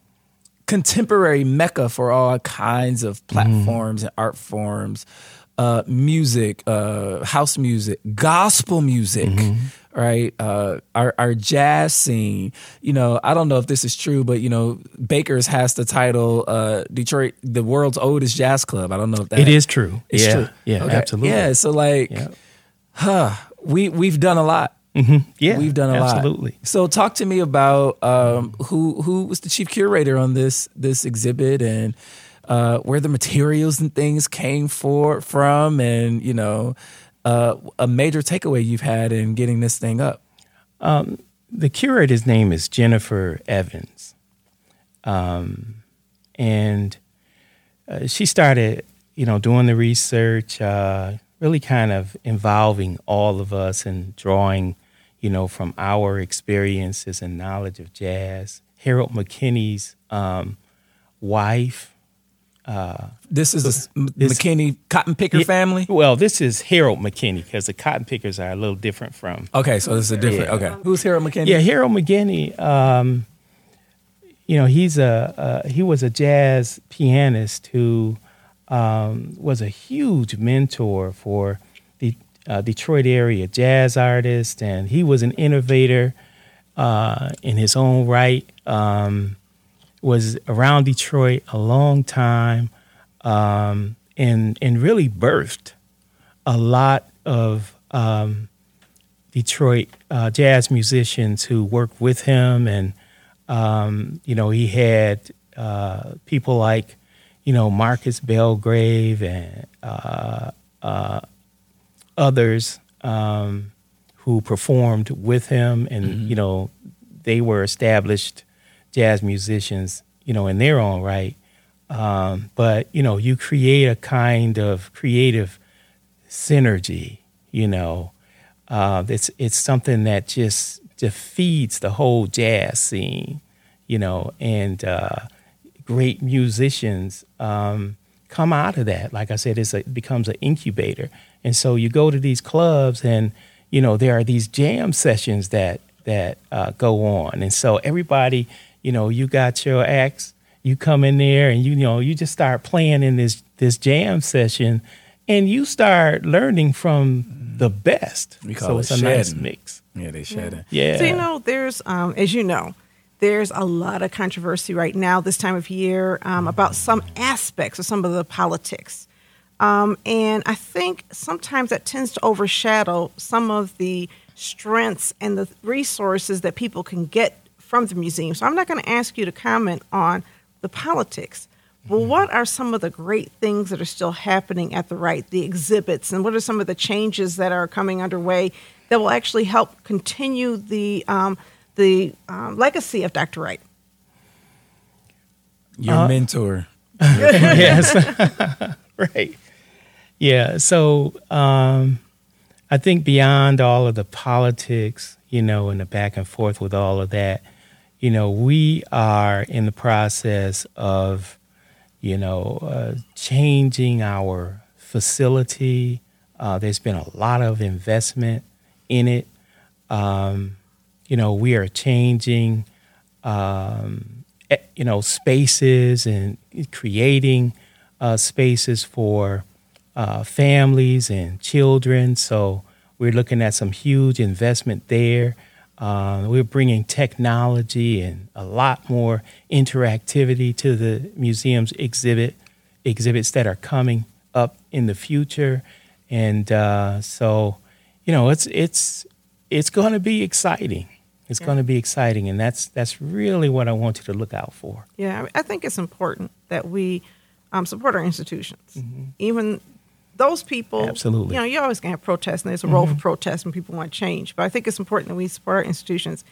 contemporary mecca for all kinds of platforms and art forms uh, music, uh, house music, gospel music, right? Uh, our, our jazz scene. You know, I don't know if this is true, but you know, Baker's has the title uh, Detroit, the world's oldest jazz club. I don't know if that It is true. It's yeah. true. Yeah, Okay. absolutely. Yeah, so like, Yeah. huh, we we've done a lot. Yeah, We've done a lot. absolutely. So talk to me about um, who who was the chief curator on this this exhibit and uh, where the materials and things came for from, and you know uh, a major takeaway you've had in getting this thing up. The curator's name is Jennifer Evans. Um, and uh, she started, you know, doing the research, uh, really kind of involving all of us and drawing, you know, from our experiences and knowledge of jazz. Harold McKinney's um, wife, This is the M- This- McKinney cotton picker Yeah, family. Well, this is Harold McKinney because the cotton pickers are a little different from Okay, so this is a different. Yeah. Okay, who's Harold McKinney? Yeah, Harold McKinney. Um, you know, he's a uh, he was a jazz pianist who um, was a huge mentor for the uh, Detroit area jazz artists, and he was an innovator uh, in his own right. Um, was around Detroit a long time, um, and and really birthed a lot of um, Detroit uh, jazz musicians who worked with him, and um, you know he had uh, people like you know Marcus Belgrave and uh, uh, others um, who performed with him, and you know they were established jazz musicians, you know, in their own right. Um, but you know, you create a kind of creative synergy. You know, uh, it's it's something that just feeds the whole jazz scene. You know, and uh, great musicians um, come out of that. Like I said, a, it becomes an incubator, and so you go to these clubs, and you know there are these jam sessions that that uh, go on, and so everybody, you know, you got your acts, you come in there, and you, you know you just start playing in this this jam session, and you start learning from the best. We call so it it's a nice mix. yeah, they shed it. Yeah. So you know, there's um, as you know, there's a lot of controversy right now this time of year um, about some aspects of some of the politics, um, and I think sometimes that tends to overshadow some of the strengths and the resources that people can get from the museum. So I'm not going to ask you to comment on the politics. Well, what are some of the great things that are still happening at the right, the exhibits, and what are some of the changes that are coming underway that will actually help continue the um, the um, legacy of Dr. Wright? Your Uh, mentor. yes. right. Yeah. So um, I think beyond all of the politics, you know, and the back and forth with all of that, you know, we are in the process of, you know, uh, changing our facility. Uh, there's been a lot of investment in it. Um, you know, we are changing um, you know spaces and creating uh, spaces for uh, families and children. So we're looking at some huge investment there. Uh, we're bringing technology and a lot more interactivity to the museum's exhibit exhibits that are coming up in the future, and uh, so you know it's it's it's going to be exciting. It's going to be exciting, and that's that's really what I want you to look out for. Yeah, I, think it's important that we um, support our institutions, even those people. Absolutely. You know, you're always going to have protests, and there's a role for protest when people want change. But I think it's important that we support our institutions.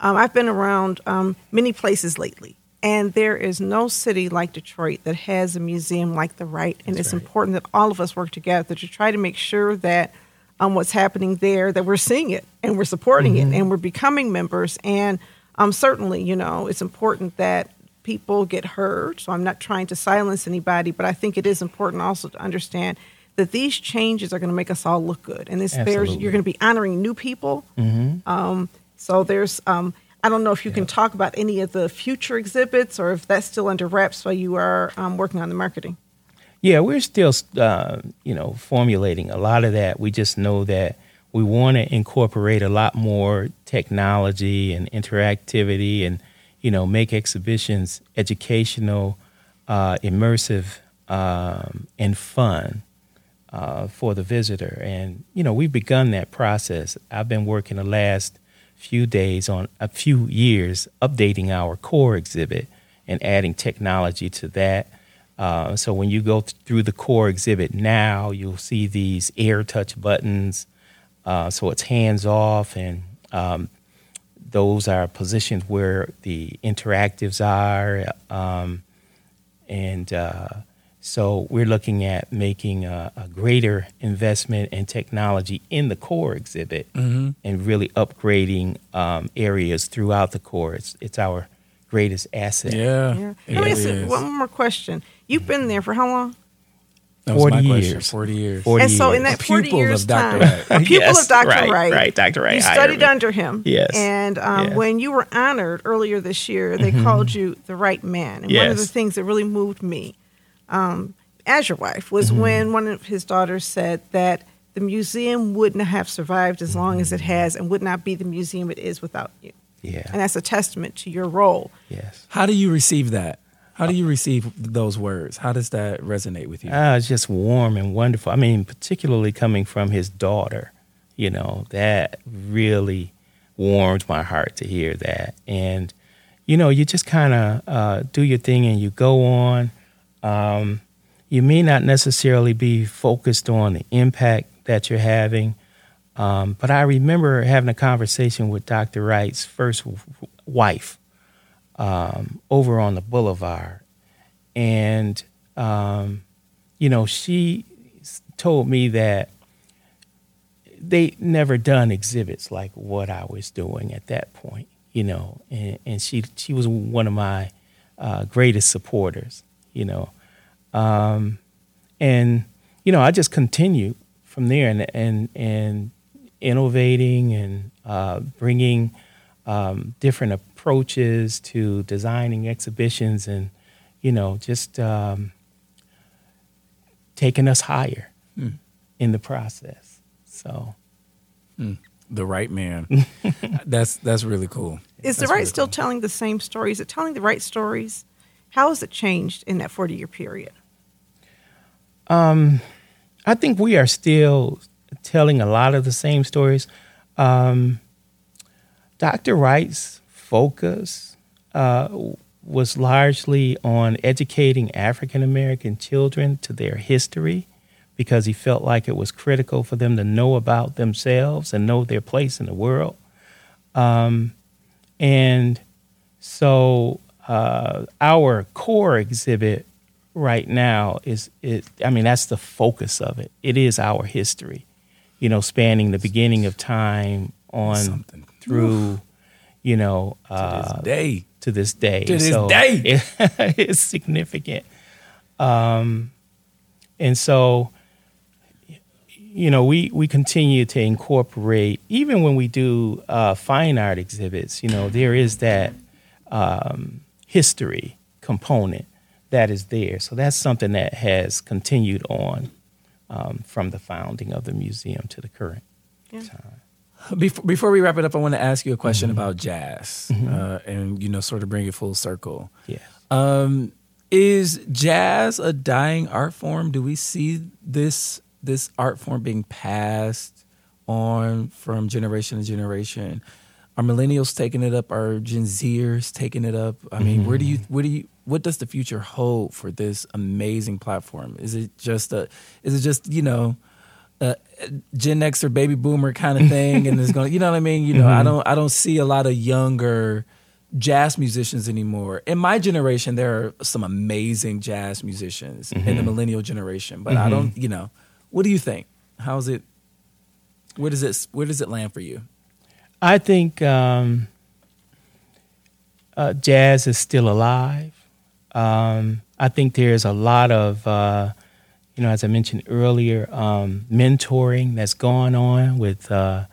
Um, I've been around um, many places lately, and there is no city like Detroit that has a museum like the Wright. And it's important that all of us work together to try to make sure that um, what's happening there, that we're seeing it and we're supporting it and we're becoming members. And um, certainly, you know, it's important that people get heard. So I'm not trying to silence anybody, but I think it is important also to understand that these changes are going to make us all look good. And this, there's, you're going to be honoring new people. Um, so there's, um, I don't know if you can talk about any of the future exhibits or if that's still under wraps while you are um, working on the marketing. Yeah, we're still, uh, you know, formulating a lot of that. We just know that we want to incorporate a lot more technology and interactivity, and you know, make exhibitions educational, uh, immersive, um, and fun uh, for the visitor. And you know, we've begun that process. I've been working the last few days on a few years updating our core exhibit and adding technology to that. Uh, so when you go th- through the core exhibit now, you'll see these air touch buttons. Uh, so it's hands off, and um, those are positions where the interactives are. Um, and uh, so we're looking at making a, a greater investment in technology in the core exhibit and really upgrading um, areas throughout the core. It's, it's our greatest asset. Yeah. Yeah. it Let me really ask is. one more question. You've been there for how long? That was my 40 question. years. 40 years. 40 and so in that 40 years of Dr. time, a pupil Yes, of Dr. right, Wright. right, Dr. Wright You studied me. under him. Yes, And um, yes. when you were honored earlier this year, they called you the right man. And one of the things that really moved me um, as your wife was Mm-hmm. when one of his daughters said that the museum wouldn't have survived as long as it Mm-hmm. has and would not be the museum it is without you. Yeah. And that's a testament to your role. yes. How do you receive that? How do you receive those words? How does that resonate with you? Ah, it's just warm and wonderful. I mean, particularly coming from his daughter, you know, that really warmed my heart to hear that. And, you know, you just kind of uh, do your thing and you go on. Um, you may not necessarily be focused on the impact that you're having. Um, but I remember having a conversation with Dr. Wright's first wife um, over on the boulevard. And, um, you know, she told me that they never done exhibits like what I was doing at that point, you know, and, and she she was one of my uh, greatest supporters, you know, um, and you know I just continued from there and and and innovating and uh, bringing um, different approaches to designing exhibitions and you know just um, taking us higher in the process. So the right man. that's that's really cool. Is the right really still cool. telling the same stories? Is it telling the right stories? How has it changed in that 40 year period? I think we are still telling a lot of the same stories. Um, Dr. Wright's focus uh, was largely on educating African American children to their history because he felt like it was critical for them to know about themselves and know their place in the world. Um, And so uh, our core exhibit right now is it I mean that's the focus of it. It is our history. You know, spanning the beginning of time on Something. through you know To uh, this day. to this day. To this So day. it- it's significant. Um, and so, you know, we, we continue to incorporate, even when we do uh, fine art exhibits, you know, there is that um, history component that is there. So that's something that has continued on um, from the founding of the museum to the current time. Before, before we wrap it up, I want to ask you a question Mm-hmm. about jazz, uh, and you know, sort of bring it full circle. Yes. Um, is jazz a dying art form? Do we see this this art form being passed on from generation to generation? Are millennials taking it up? Are Gen Zers taking it up? I mean, where do you where do you what does the future hold for this amazing platform? Is it just a is it just you know a Gen X or baby boomer kind of thing, and it's going. You know what I mean? You know, I mm-hmm. don't. I don't see a lot of younger jazz musicians anymore. In my generation, there are some amazing jazz musicians in the mm-hmm. millennial generation, but I mm-hmm. don't. You know, what do you think? How's it? Where does it? Where does it land for you? I think um, uh, jazz is still alive. Um, I think there's a lot of, uh, you know, as I mentioned earlier, um, mentoring that's going on with uh,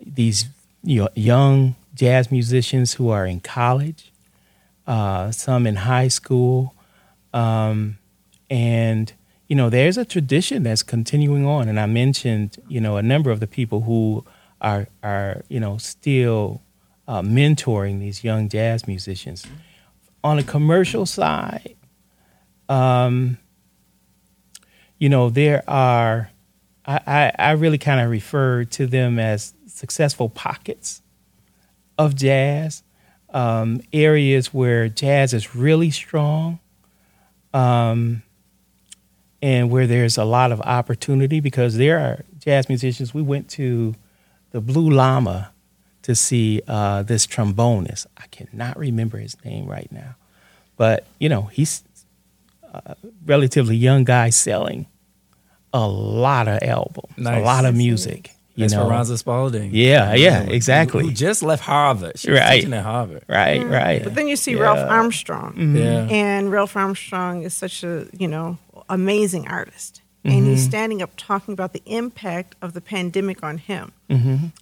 these you know, young jazz musicians who are in college, uh, some in high school, um, and you know, there's a tradition that's continuing on. And I mentioned, you know, a number of the people who are are you know still uh, mentoring these young jazz musicians. On a commercial side, um, you know, there are. I, I, I really kind of refer to them as successful pockets of jazz, um, areas where jazz is really strong, um, and where there's a lot of opportunity because there are jazz musicians. We went to the Blue Llama to see uh, this trombonist. I cannot remember his name right now, but you know he's a relatively young guy selling a lot of albums, Nice. a lot of music. You That's know, Esperanza Spalding. Yeah, yeah, Who- exactly. Who just left Harvard. She was Right. teaching at Harvard. right, mm. right. But then you see Yeah. Ralph Armstrong. Mm-hmm. Yeah. And Ralph Armstrong is such a, you know, amazing artist. And he's standing up talking about the impact of the pandemic on him.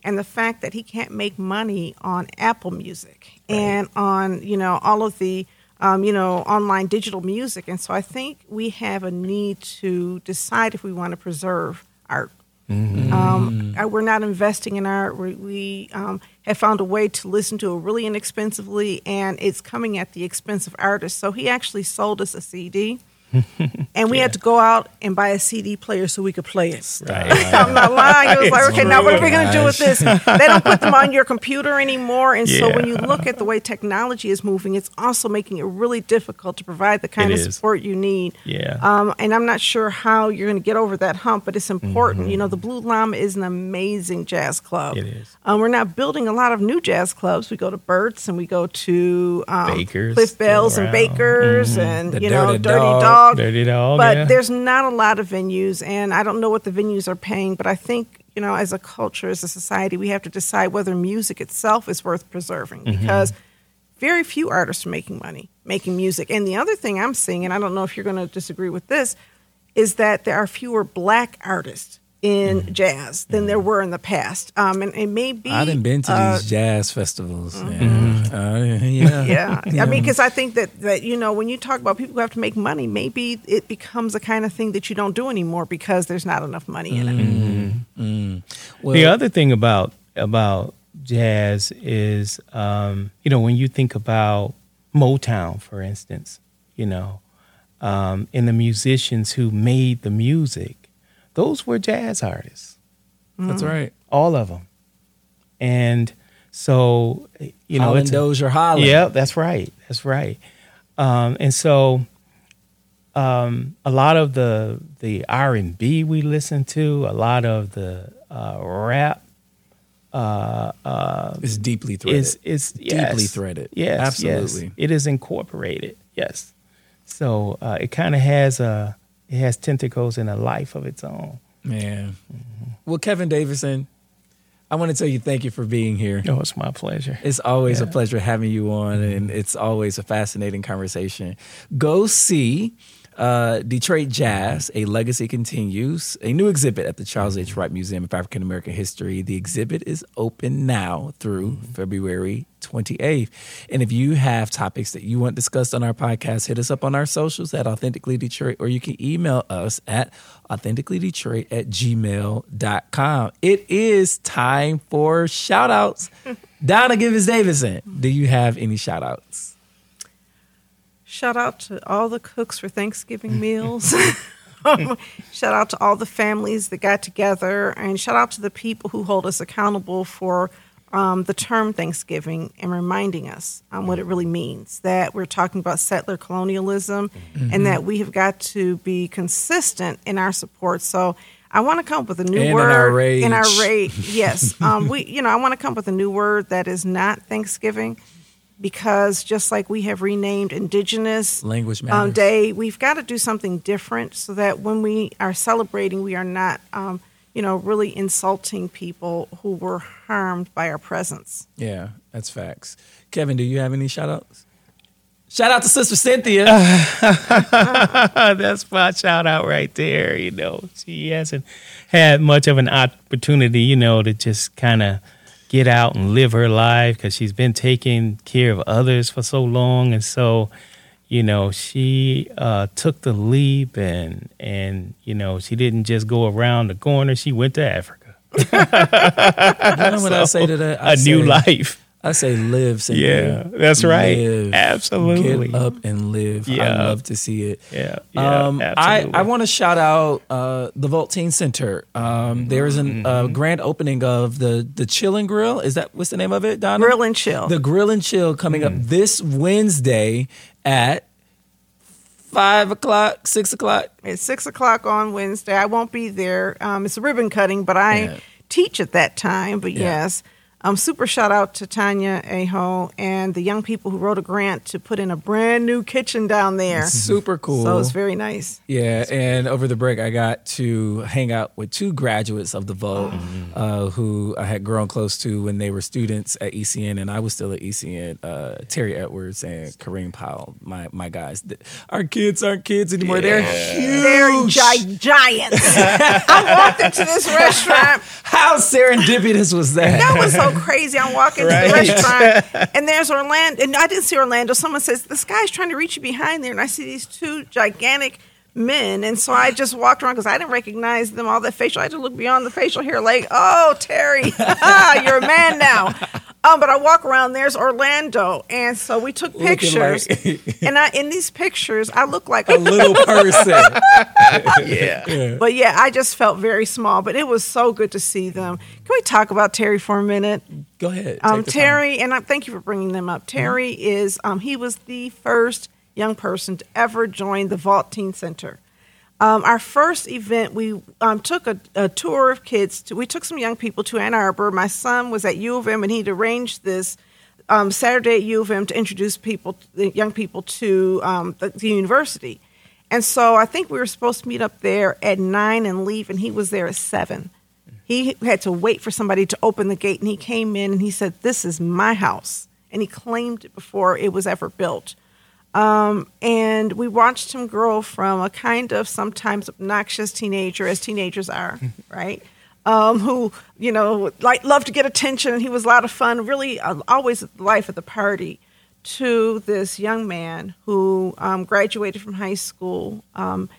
And the fact that he can't make money on Apple Music and on, you know, all of the, um, you know, online digital music. And so I think we have a need to decide if we want to preserve art. Um, uh, we're not investing in art. We, we um, have found a way to listen to it really inexpensively, and it's coming at the expense of artists. So he actually sold us a CD, and we had to go out and buy a CD player so we could play it. Right. I'm not lying. It was like, okay, now what are we going to do with this? They don't put them on your computer anymore, and so when you look at the way technology is moving, it's also making it really difficult to provide the kind It of is. support you need. Yeah. Um, and I'm not sure how you're going to get over that hump, but it's important. Mm-hmm. You know, the Blue Llama is an amazing jazz club. It is. Um, we're not building a lot of new jazz clubs. We go to Bert's and we go to um, Bakers, Cliff Bells still and around. Bakers and The you know Dirty Dirty Dog. Dog. Dirty Dog, But yeah. there's not a lot of venues, and I don't know what the venues are paying. But I think you know, as a culture, as a society, we have to decide whether music itself is worth preserving Mm-hmm. because very few artists are making money making music. And the other thing I'm seeing, and I don't know if you're going to disagree with this, is that there are fewer black artists in Mm-hmm. jazz than there were in the past. Um, and it may be. I done been to uh, these jazz festivals. Yeah. Uh, yeah. yeah, I mean, because I think that that you know when you talk about people who have to make money, maybe it becomes a kind of thing that you don't do anymore because there's not enough money in it. Well, the other thing about about jazz is, um, you know, when you think about Motown, for instance, you know, um, and the musicians who made the music, those were jazz artists, that's right. all of them, and so you know, Holland it's a- Dozier Holland. Yeah, that's right. That's right. Um, and so, um, a lot of the the R and B we listen to, a lot of the uh, rap uh, uh, It's deeply threaded. is is yes, Deeply threaded. Yes, Absolutely. Yes. It is incorporated. Yes. So uh, it kind of has a it has tentacles and a life of its own. Man. Well, Kevin Davidson, I want to tell you thank you for being here. Oh, it's my pleasure. It's always a pleasure having you on, and it's always a fascinating conversation. Go see uh, Detroit Jazz, A Legacy Continues, a new exhibit at the Charles H. Wright Museum of African American History. The exhibit is open now through February 28th. And if you have topics that you want discussed on our podcast, hit us up on our socials at Authentically Detroit, or you can email us at authenticallydetroit at gmail.com. It is time for shout outs. Donna Givens Davidson, do you have any shout outs? Shout out to all the cooks for Thanksgiving meals. shout out to all the families that got together, and shout out to the people who hold us accountable for um, the term Thanksgiving and reminding us um, what it really means. That we're talking about settler colonialism, and that we have got to be consistent in our support. So. I want to come up with a new And in word our rage. in our rage. Yes, um, we. You know, I want to come up with a new word that is not Thanksgiving, because just like we have renamed Indigenous Language um. Day, we've got to do something different so that when we are celebrating, we are not, um, you know, really insulting people who were harmed by our presence. Yeah, that's facts. Kevin, do you have any shout outs? Shout out to Sister Cynthia. That's my shout out right there. You know, she hasn't had much of an opportunity, you know, to just kind of get out and live her life because she's been taking care of others for so long, and so, you know, she uh, took the leap, and and you know, she didn't just go around the corner; she went to Africa, you know what I say to that? I a new life. I say live, Cynthia. Yeah, that's right. Live. Absolutely. Get up and live. I love to see it. Yeah, yeah, um, I, absolutely. I want to shout out uh, the Vault Teen Center. Um, there is a Mm-hmm. uh, grand opening of the the Chill and Grill. Is that what's the name of it, Donna? Grill and chill. The Grill and Chill coming Mm. up this Wednesday at five o'clock, six o'clock. It's six o'clock on Wednesday. I won't be there. Um, it's a ribbon cutting, but I Yeah. teach at that time. But Yeah. yes, um, super shout out to Tanya Aho and the young people who wrote a grant to put in a brand new kitchen down there. Super cool. So it's very nice. Yeah, and over the break, I got to hang out with two graduates of the Vault uh, who I had grown close to when they were students at ECN, and I was still at ECN. Uh, Terry Edwards and Kareem Powell, my my guys. Our kids aren't kids anymore; they're huge. They're gi- giants. I walked into this restaurant. How serendipitous was that? That was so crazy. I'm walking to the restaurant, and there's Orlando. And I didn't see Orlando. Someone says this guy's trying to reach you behind there, and I see these two gigantic men. And so I just walked around because I didn't recognize them. All the facial, I had to look beyond the facial hair, like, oh, Terry, ah, you're a man now. Um, but I walk around. There's Orlando, and so we took Looking pictures. like- and I, in these pictures, I look like a little person. Yeah. But yeah, I just felt very small. But it was so good to see them. Can we talk about Terry for a minute? Go ahead. Um, the time. Terry, and I thank you for bringing them up. Terry is um, he was the first young person to ever join the Vault Teen Center. Um, our first event, we um, took a, a tour of kids. To, we took some young people to Ann Arbor. My son was at U of M, and he'd arranged this um, Saturday at U of M to introduce people, young people, to um, the, the university. And so I think we were supposed to meet up there at nine and leave, and he was there at seven. He had to wait for somebody to open the gate, and he came in and he said, "This is my house," and he claimed it before it was ever built. Um, and we watched him grow from a kind of sometimes obnoxious teenager, as teenagers are, right? Um, who you know like loved to get attention, and he was a lot of fun. Really, uh, always the life of the party. To this young man who um, graduated from high school, um,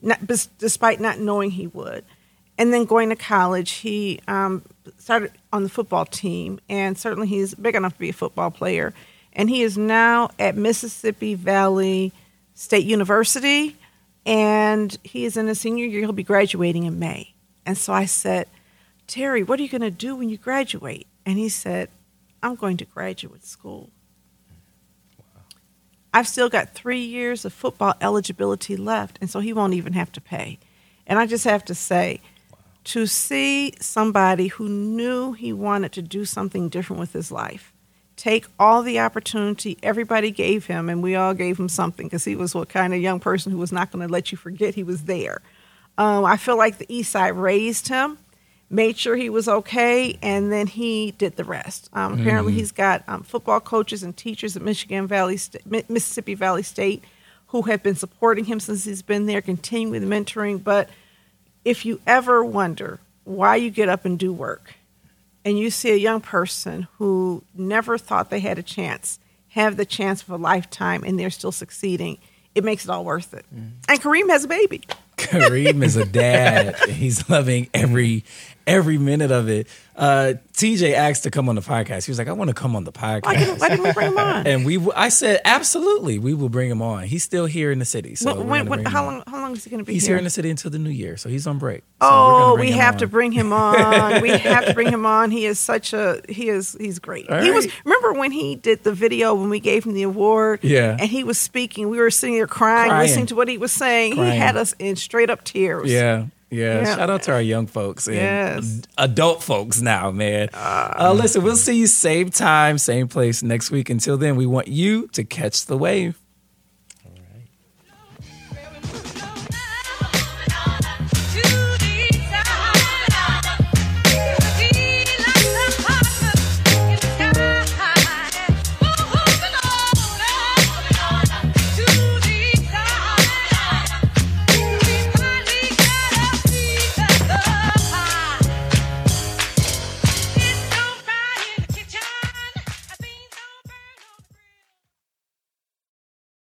not, bes- despite not knowing he would. And then going to college, he um, started on the football team, and certainly he's big enough to be a football player. And he is now at Mississippi Valley State University, and he is in his senior year. He'll be graduating in May. And so I said, Terry, what are you going to do when you graduate? And he said, I'm going to graduate school. I've still got three years of football eligibility left, and so he won't even have to pay. And I just have to say, to see somebody who knew he wanted to do something different with his life take all the opportunity everybody gave him, and we all gave him something because he was what kind of young person who was not going to let you forget he was there. Um, I feel like the East Side raised him, made sure he was okay, and then he did the rest. Um, Apparently, he's got um, football coaches and teachers at Michigan Valley, Mi- Mississippi Valley State, who have been supporting him since he's been there, continuing the mentoring. But if you ever wonder why you get up and do work, and you see a young person who never thought they had a chance have the chance of a lifetime and they're still succeeding, it makes it all worth it. Mm-hmm. And Kareem has a baby. Kareem is a dad. He's loving every every minute of it. Uh, TJ asked to come on the podcast. He was like, "I want to come on the Why podcast." didn't, why didn't we bring him on? And we, I said, absolutely, we will bring him on. He's still here in the city. So When- when- when- how long? How long is he going to be He's here? here in the city until the new year, so he's on break. So Oh, we have on. to bring him on. we have to bring him on. He is such a he is he's great. All he was remember when he did the video when we gave him the award. Yeah. and he was speaking. We were sitting there crying, Crying. listening to what he was saying. Crying. He had us in straight up tears. Yeah. Yeah. Yeah. shout out to our young folks and Yes. adult folks now, man. Uh, listen, we'll see you same time, same place next week. Until then, we want you to catch the wave.